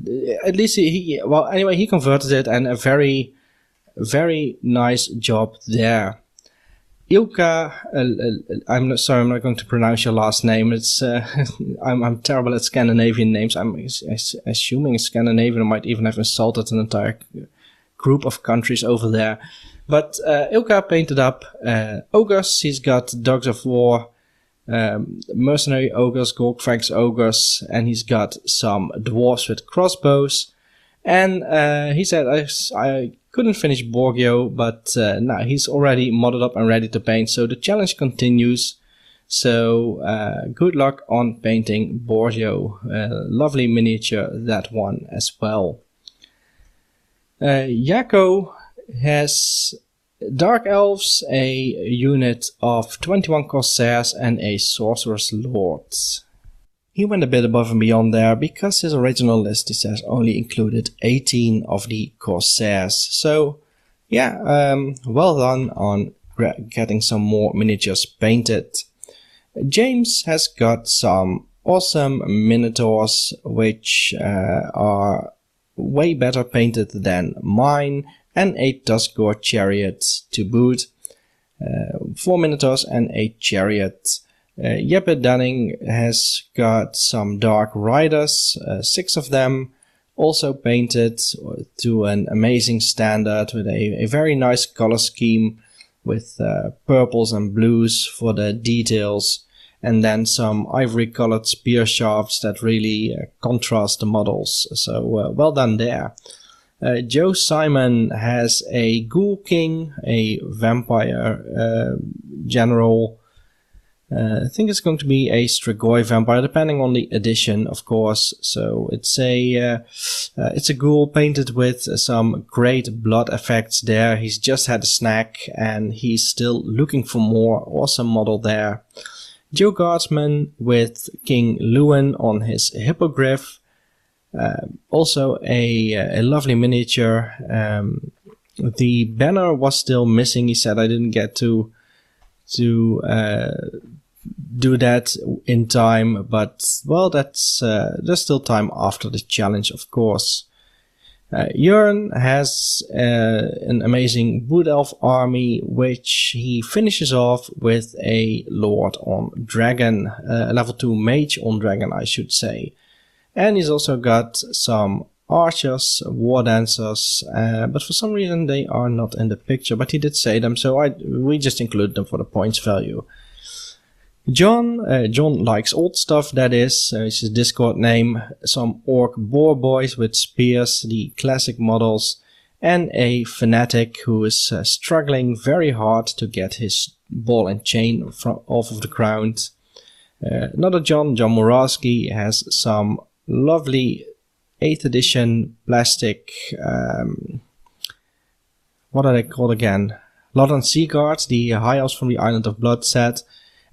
at least he, well, anyway, he converted it, and a very very nice job there. Ilka, uh, uh, I'm not, sorry, I'm not going to pronounce your last name. It's uh, I'm, I'm terrible at Scandinavian names. I'm assuming Scandinavian might even have insulted an entire group of countries over there. But uh, Ilka painted up uh, ogres. He's got dogs of war, um, mercenary ogres, Golgfag's ogres, and he's got some dwarfs with crossbows. And uh, he said, I, I couldn't finish Borgio, but uh, now he's already modded up and ready to paint. So the challenge continues. So uh, good luck on painting Borgio. Lovely miniature, that one as well. Uh, Yako has Dark Elves, a unit of 21 Corsairs and a Sorcerer's Lord. He went a bit above and beyond there because his original list, he says, only included 18 of the Corsairs. So, yeah, um, well done on getting some more miniatures painted. James has got some awesome Minotaurs, which uh, are way better painted than mine, and a Tuskgor chariot to boot. Uh, four Minotaurs and a chariot. Uh, Jeppe Dunning has got some Dark Riders, uh, six of them, also painted to an amazing standard with a, a very nice color scheme with uh, purples and blues for the details and then some ivory colored spear shafts that really uh, contrast the models. So uh, well done there. Uh, Joe Simon has a Ghoul King, a vampire uh, general, uh, I think it's going to be a Strigoi vampire, depending on the edition, of course. So it's a uh, it's a ghoul painted with some great blood effects there. He's just had a snack and he's still looking for more. Awesome model there. Joe Guardsman with King Louen on his hippogriff. Uh, also a a lovely miniature. Um, the banner was still missing. He said I didn't get to to uh, do that in time, but well, that's uh, there's still time after the challenge, of course. Uh, has uh, an amazing Wood Elf army, which he finishes off with a Lord on Dragon, uh, level 2 Mage on Dragon, I should say. And he's also got some archers, war dancers, uh, but for some reason they are not in the picture, but he did say them, so I we just include them for the points value. John, uh, John likes old stuff, that is, uh, his Discord name, some orc boar boys with spears, the classic models, and a fanatic who is uh, struggling very hard to get his ball and chain from, off of the ground. Uh, another John, John Morawski, has some lovely 8th edition plastic, um, what are they called again? Lothern Sea Guards, the high elves from the Island of Blood set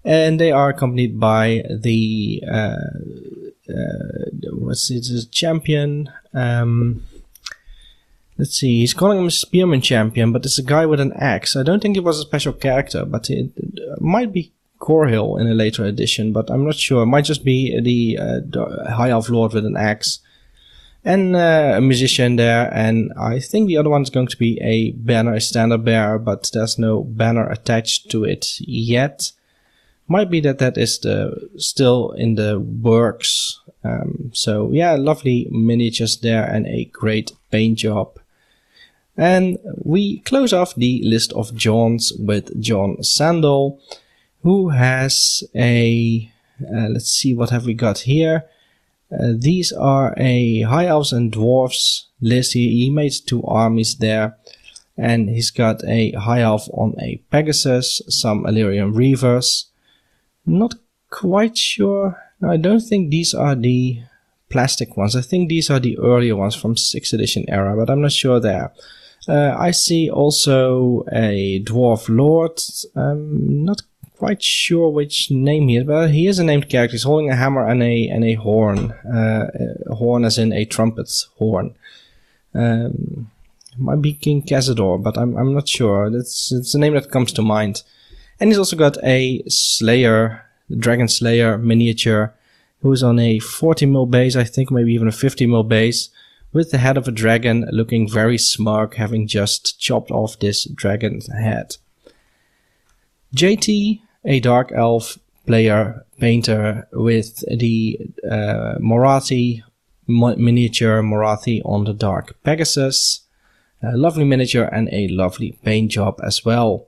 and they are accompanied by the uh, uh, what's a champion. Um, let's see, he's calling him a spearman champion, but it's a guy with an axe. I don't think it was a special character, but it, it might be Korhil in a later edition, but I'm not sure. It might just be the, uh, the High Elf Lord with an axe. And uh, a musician there, and I think the other one is going to be a banner, a standard bearer, but there's no banner attached to it yet might be that that is the still in the works. Um, so yeah, lovely miniatures there and a great paint job. And we close off the list of Johns with John Sandal, who has a. Uh, let's see what have we got here. Uh, these are a high elves and dwarfs list. He, he made two armies there, and he's got a high elf on a Pegasus, some Ellyrian Reavers. Not quite sure. I don't think these are the plastic ones. I think these are the earlier ones from 6th edition era, but I'm not sure there. Uh, I see also a dwarf lord. I'm not quite sure which name he is, but he is a named character. He's holding a hammer and a and a horn. Uh, a horn as in a trumpet horn. Um, might be King Kazador, but I'm I'm not sure. That's it's a name that comes to mind. And he's also got a Slayer, Dragon Slayer miniature, who's on a 40 mil base, I think, maybe even a 50 mil base with the head of a dragon looking very smug, having just chopped off this dragon's head. JT, a dark elf player painter with the uh, Morathi miniature Morathi on the dark Pegasus. A lovely miniature and a lovely paint job as well.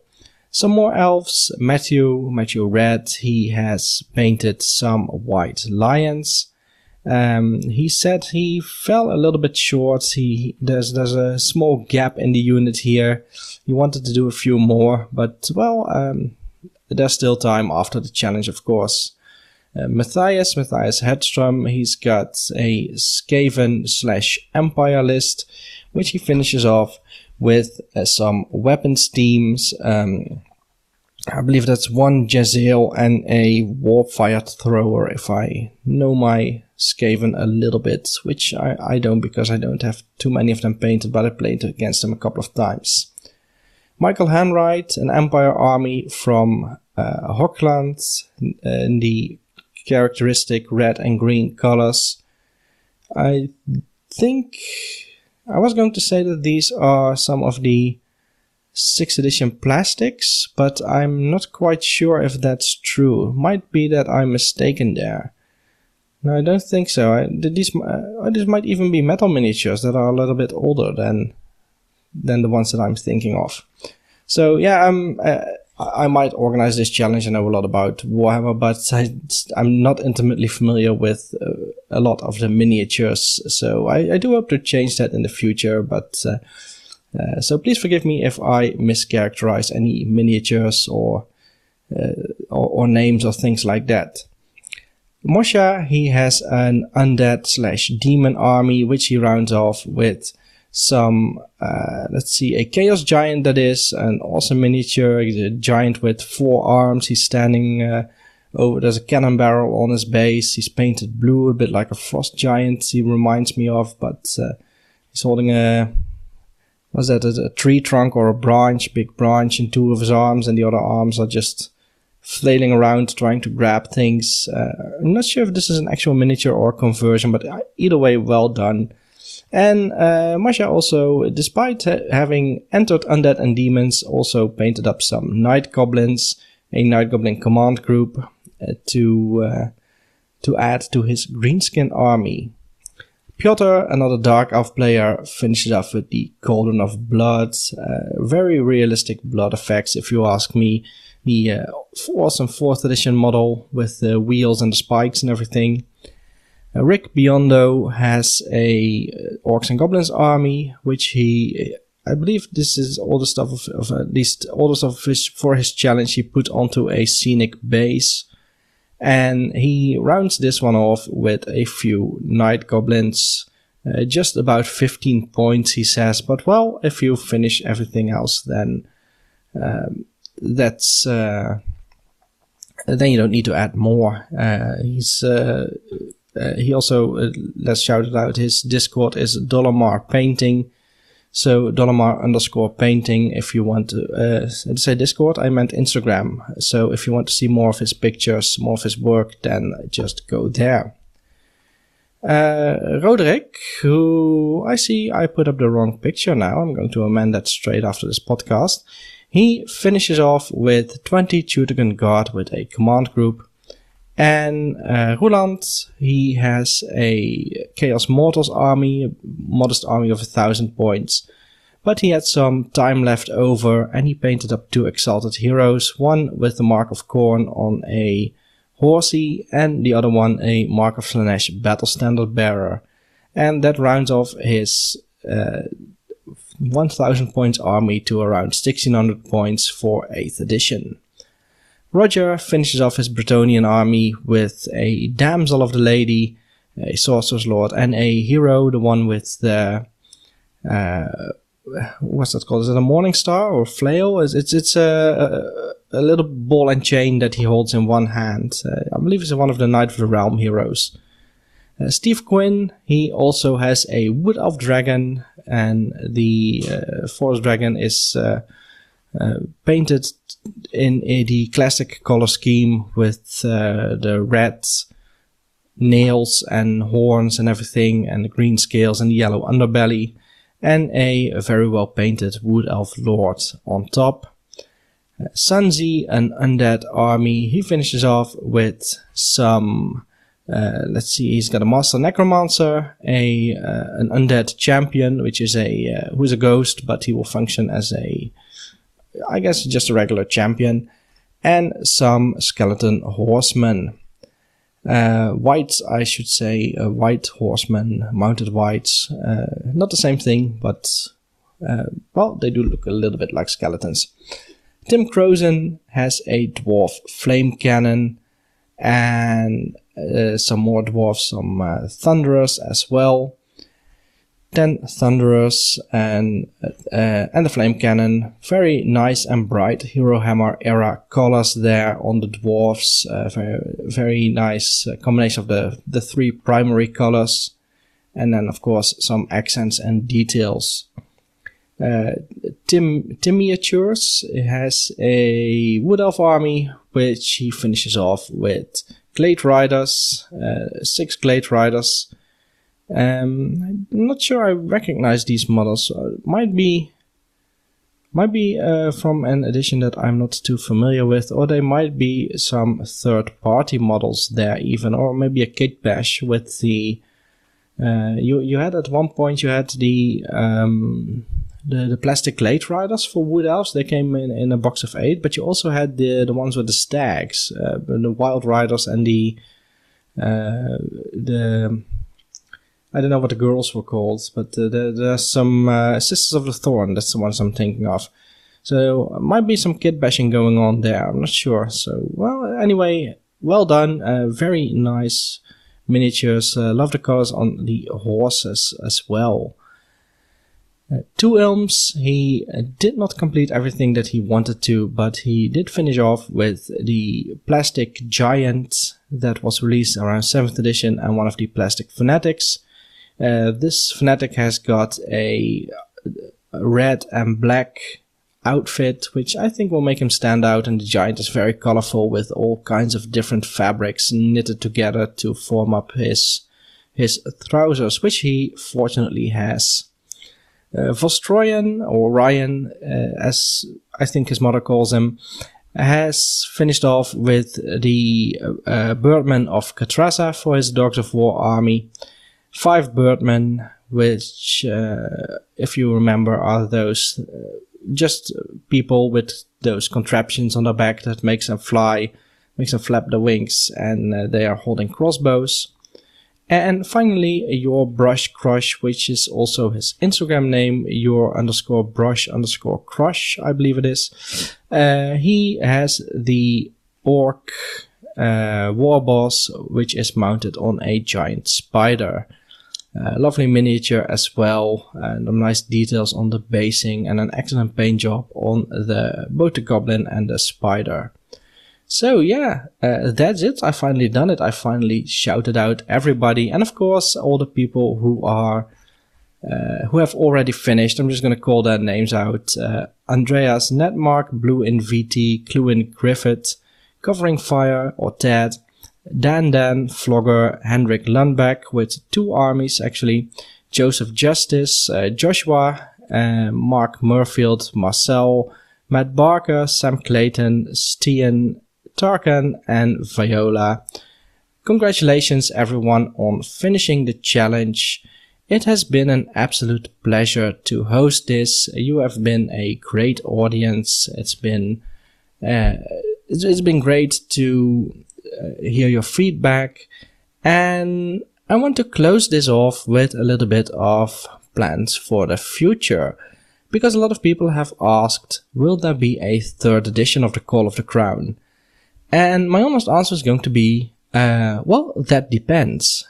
Some more elves. Matthew, Matthew Red, he has painted some white lions. Um, he said he fell a little bit short. He there's there's a small gap in the unit here. He wanted to do a few more, but well, um, there's still time after the challenge, of course. Uh, Matthias, Matthias Hedstrom, he's got a Skaven slash Empire list, which he finishes off with uh, some weapons teams. Um, I believe that's one Jezzail and a Warp-Fired Thrower, if I know my Skaven a little bit, which I, I don't because I don't have too many of them painted, but I played against them a couple of times. Michael Hanwright, an Empire army from uh, Hochland, in the characteristic red and green colors. I think I was going to say that these are some of the 6th edition plastics, but I'm not quite sure if that's true. Might be that I'm mistaken there. No, I don't think so. I, these, uh, these might even be metal miniatures that are a little bit older than than the ones that I'm thinking of. So yeah, um, uh, I might organize this challenge. I know a lot about Warhammer, but I, am not intimately familiar with uh, a lot of the miniatures. So I, I, do hope to change that in the future. But uh, uh, so please forgive me if I mischaracterize any miniatures or, uh, or, or names or things like that. Mosha, he has an undead slash demon army, which he rounds off with some, uh, let's see, a chaos giant that is an awesome miniature. He's a giant with four arms. He's standing uh, over, there's a cannon barrel on his base. He's painted blue, a bit like a frost giant he reminds me of, but uh, he's holding a, was that, a, a tree trunk or a branch, big branch in two of his arms, and the other arms are just flailing around trying to grab things. Uh, I'm not sure if this is an actual miniature or conversion, but either way, well done. And uh, Masha also, despite ha- having entered Undead and Demons, also painted up some Night Goblins, a Night Goblin command group, uh, to uh, to add to his Greenskin army. Piotr, another Dark Elf player, finishes off with the Cauldron of Blood. Uh, very realistic blood effects, if you ask me. The uh, awesome 4th edition model with the wheels and the spikes and everything. Uh, Rick Biondo has a uh, Orcs and Goblins army, which he, I believe this is all the stuff of, of at least all the stuff his, for his challenge he put onto a scenic base. And he rounds this one off with a few Night Goblins. Uh, just about 15 points, he says. But well, if you finish everything else, then um, that's uh, then you don't need to add more. Uh, he's uh, uh, he also uh, let's shout it out. His Discord is Dollarmar Painting. So Dollarmar underscore painting. If you want to uh, say Discord, I meant Instagram. So if you want to see more of his pictures, more of his work, then just go there. Uh, Roderick, who I see I put up the wrong picture now. I'm going to amend that straight after this podcast. He finishes off with 20 Teutogen Guard with a command group and uh, Roland, he has a Chaos Mortals army, a modest army of a thousand points. but he had some time left over and he painted up two exalted heroes, one with the Mark of Khorne on a horsey and the other one a Mark of Slaanesh battle standard bearer. And that rounds off his uh, 1000 points army to around 1600 points for 8th edition. Roger finishes off his Bretonnian army with a Damsel of the Lady, a Sorcerer's Lord, and a hero, the one with the uh, what's that called? Is it a morning star or flail? It's it's, it's a, a, a little ball and chain that he holds in one hand. Uh, I believe it's one of the Knight of the Realm heroes. Uh, Steve Quinn, he also has a Wood Elf Dragon, and the uh, Forest Dragon is uh, painted in the classic color scheme with uh, the red nails and horns and everything, and the green scales and the yellow underbelly and a very well painted Wood Elf Lord on top. Uh, an undead army, he finishes off with some. Uh, let's see, he's got a Master Necromancer, a uh, an undead champion, which is a uh, who's a ghost, but he will function as a, I guess, just a regular champion, and some skeleton horsemen. Uh, white, I should say, a white horsemen, mounted whites. Uh, not the same thing, but uh, well, they do look a little bit like skeletons. Tim Crozen has a dwarf flame cannon and uh, some more dwarfs, some uh, thunderers as well. 10 Thunderers and uh, and the Flame Cannon. Very nice and bright Herohammer era colors there on the dwarfs. Uh, very very nice uh, combination of the the three primary colors, and then of course some accents and details. Uh, Tim Tim Miniatures has a Wood Elf army, which he finishes off with Glade Riders, uh, six Glade Riders um, I'm not sure I recognize these models. Uh, might be might be uh, from an edition that I'm not too familiar with, or they might be some third-party models there even, or maybe a kit bash with the. Uh, you you had at one point you had the um, the, the plastic Glade Riders for Wood Elves. They came in, in a box of eight, but you also had the the ones with the stags, uh, the Wild Riders, and the uh, the I don't know what the girls were called, but uh, there, there's some uh, Sisters of the Thorn. That's the ones I'm thinking of. So might be some kit bashing going on there. I'm not sure. So well, anyway, well done. Uh, very nice miniatures. Uh, love the colors on the horses as well. Uh, two Elms, he uh, did not complete everything that he wanted to, but he did finish off with the plastic giant that was released around 7th edition and one of the plastic fanatics. Uh, this fanatic has got a, red and black outfit, which I think will make him stand out. And the giant is very colorful with all kinds of different fabrics knitted together to form up his his trousers, which he fortunately has. Uh, Vostroyan, or Ryan, uh, as I think his mother calls him, has finished off with the uh, Birdmen of Catrazza for his Dogs of War army five birdmen, which, uh, if you remember, are those uh, just people with those contraptions on their back that makes them fly, makes them flap their wings, and uh, they are holding crossbows. And finally, your brush crush, which is also his Instagram name, your underscore brush underscore crush, I believe it is. Uh, he has the orc uh, war boss, which is mounted on a giant spider. Uh, lovely miniature as well, and some nice details on the basing, and an excellent paint job on the both the goblin and the spider. So yeah, uh, that's it. I finally done it. I finally shouted out everybody, and of course all the people who are uh, who have already finished. I'm just going to call their names out: uh, Andreas Netmark, Blue in VT, Cluin Griffith, Covering Fire or Ted, Dan Dan, Flogger, Hendrik Lundbeck with two armies actually, Joseph Justice, uh, Joshua, uh, Mark Murfield, Marcel, Matt Barker, Sam Clayton, Stian, Tarkan, and Viola. Congratulations everyone on finishing the challenge. It has been an absolute pleasure to host this. You have been a great audience. It's been uh, it's, been great to hear your feedback, and I want to close this off with a little bit of plans for the future. Because a lot of people have asked, will there be a third edition of the Call of the Crown? And my honest answer is going to be, uh, well, that depends.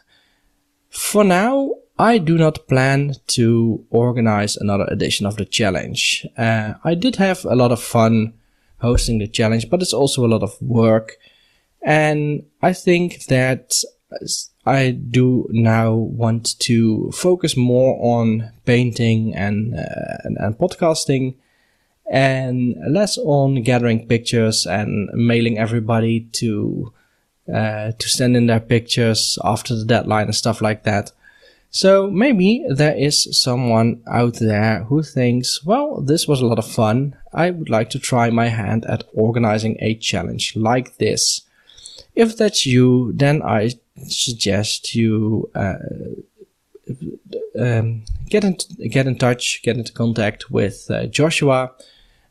For now, I do not plan to organize another edition of the challenge. Uh, I did have a lot of fun hosting the challenge, but it's also a lot of work. And I think that I do now want to focus more on painting and, uh, and, and podcasting and less on gathering pictures and mailing everybody to uh, to send in their pictures after the deadline and stuff like that. So maybe there is someone out there who thinks, well, this was a lot of fun. I would like to try my hand at organizing a challenge like this. If that's you, then I suggest you uh, um, get in get in touch, get into contact with uh, Joshua.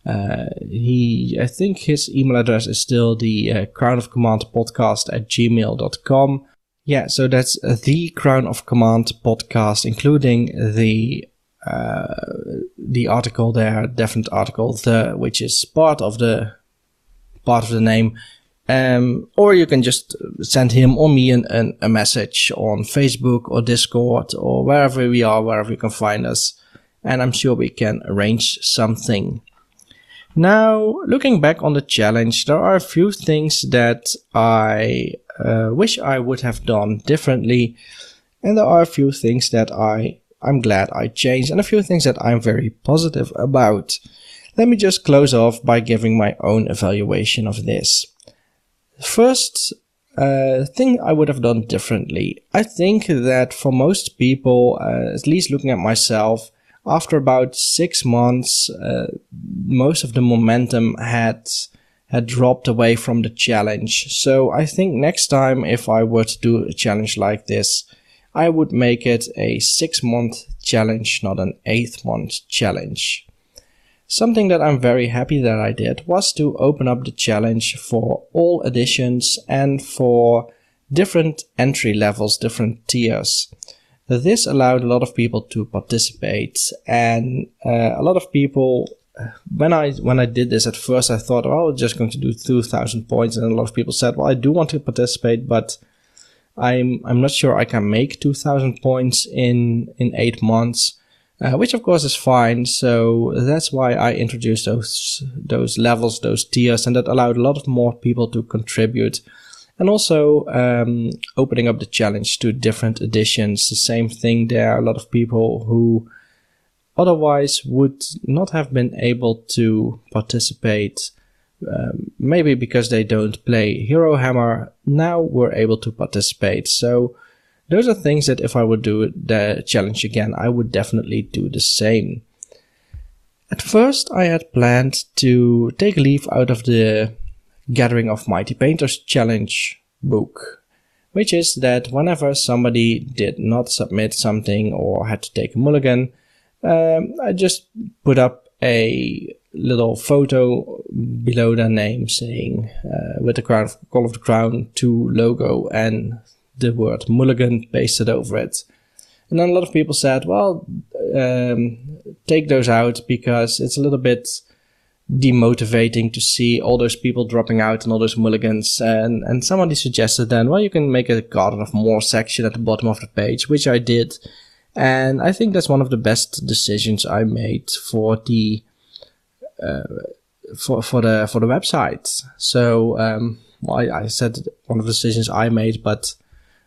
Uh, he, I think his email address is still the uh, Crown of Command podcast at gmail.com. Yeah, so that's the Crown of Command podcast, including the uh, the article there, definite article, the which is part of the part of the name. Um, or you can just send him or me an, an, a message on Facebook or Discord or wherever we are, wherever you can find us. And I'm sure we can arrange something. Now, looking back on the challenge, there are a few things that I uh, wish I would have done differently, and there are a few things that I I'm glad I changed, and a few things that I'm very positive about. Let me just close off by giving my own evaluation of this. First uh, thing I would have done differently. I think that for most people, uh, at least looking at myself, after about six months, uh, most of the momentum had had dropped away from the challenge. So I think next time, if I were to do a challenge like this, I would make it a six month challenge, not an eight month challenge. Something that I'm very happy that I did was to open up the challenge for all editions and for different entry levels, different tiers. This allowed a lot of people to participate, and uh, a lot of people. When I when I did this at first, I thought, oh, I'm just going to do two thousand points, and a lot of people said, well, I do want to participate, but I'm I'm not sure I can make two thousand points in in eight months, uh, which of course is fine. So that's why I introduced those those levels, those tiers, and that allowed a lot of more people to contribute and also um, opening up the challenge to different editions. The same thing there. A lot of people who otherwise would not have been able to participate, um, maybe because they don't play Herohammer, now were able to participate. So those are things that if I would do the challenge again, I would definitely do the same. At first, I had planned to take a leaf out of the Gathering of Mighty Painters challenge book, which is that whenever somebody did not submit something or had to take a mulligan, um, I just put up a little photo below their name saying uh, with the crown Call of the Crown 2 logo and the word mulligan pasted over it. And then a lot of people said, well, um, take those out because it's a little bit demotivating to see all those people dropping out and all those mulligans. And, and somebody suggested then, well, you can make a Garden of Morr section at the bottom of the page, which I did. And I think that's one of the best decisions I made for the, uh, for, for the, for the website. So, um, well, I, I said one of the decisions I made, but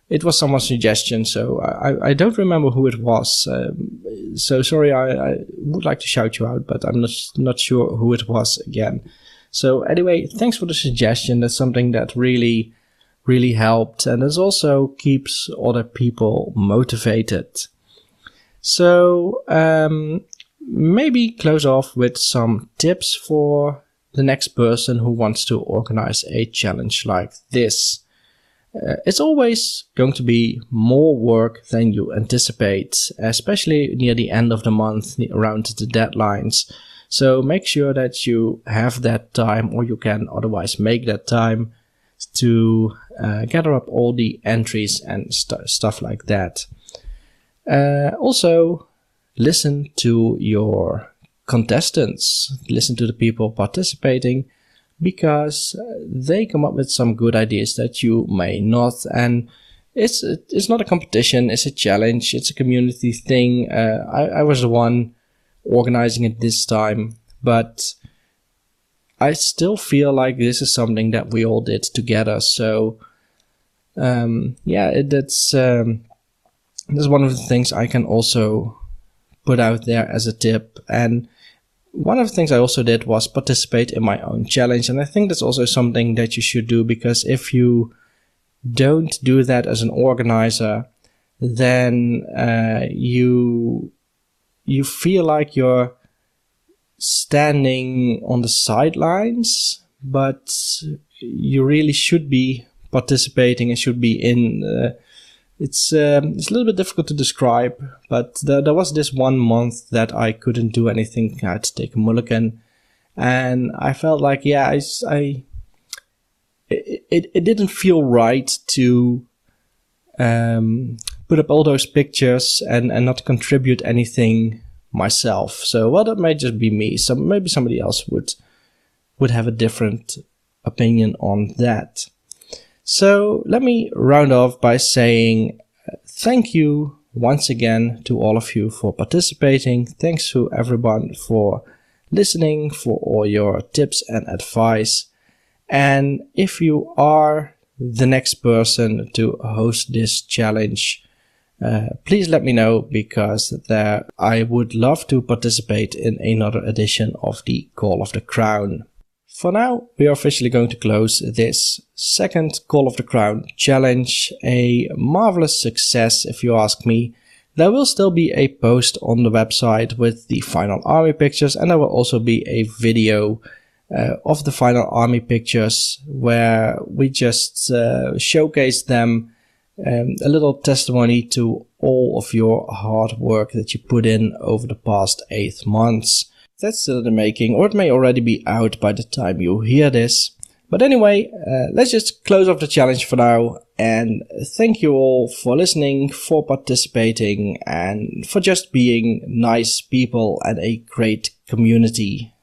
it was someone's suggestion, so I, I don't remember who it was. Um, so sorry, I, I, would like to shout you out, but I'm not not sure who it was again. So anyway, thanks for the suggestion. That's something that really, really helped, and it also keeps other people motivated. So um, maybe close off with some tips for the next person who wants to organize a challenge like this. Uh, it's always going to be more work than you anticipate, especially near the end of the month, around the deadlines. So make sure that you have that time, or you can otherwise make that time to uh, gather up all the entries and st- stuff like that. Uh, also, listen to your contestants, listen to the people participating because they come up with some good ideas that you may not. And it's it's not a competition; it's a challenge. It's a community thing. Uh, I, I was the one organizing it this time, but I still feel like this is something that we all did together. So um, yeah, it, that's um, that's one of the things I can also put out there as a tip and one of the things I also did was participate in my own challenge. And I think that's also something that you should do because if you don't do that as an organizer, then uh, you you feel like you're standing on the sidelines, but you really should be participating and should be in uh, it's um, it's a little bit difficult to describe, but there, there was this one month that I couldn't do anything. I had to take a mulligan, and I felt like yeah, I, I it, it, didn't feel right to um, put up all those pictures and and not contribute anything myself. So well, that may just be me. So maybe somebody else would would have a different opinion on that. So let me round off by saying uh, thank you once again to all of you for participating. Thanks to everyone for listening, for all your tips and advice. And if you are the next person to host this challenge, uh, please let me know because there I would love to participate in another edition of the Call of the Crown. For now, we are officially going to close this second Call of the Crown challenge. A marvelous success, if you ask me. There will still be a post on the website with the final army pictures, and there will also be a video uh, of the final army pictures where we just uh, showcase them. Um, a little testimony to all of your hard work that you put in over the past eight months. That's still in the making, or it may already be out by the time you hear this. But anyway, uh, let's just close off the challenge for now. And thank you all for listening, for participating, and for just being nice people and a great community.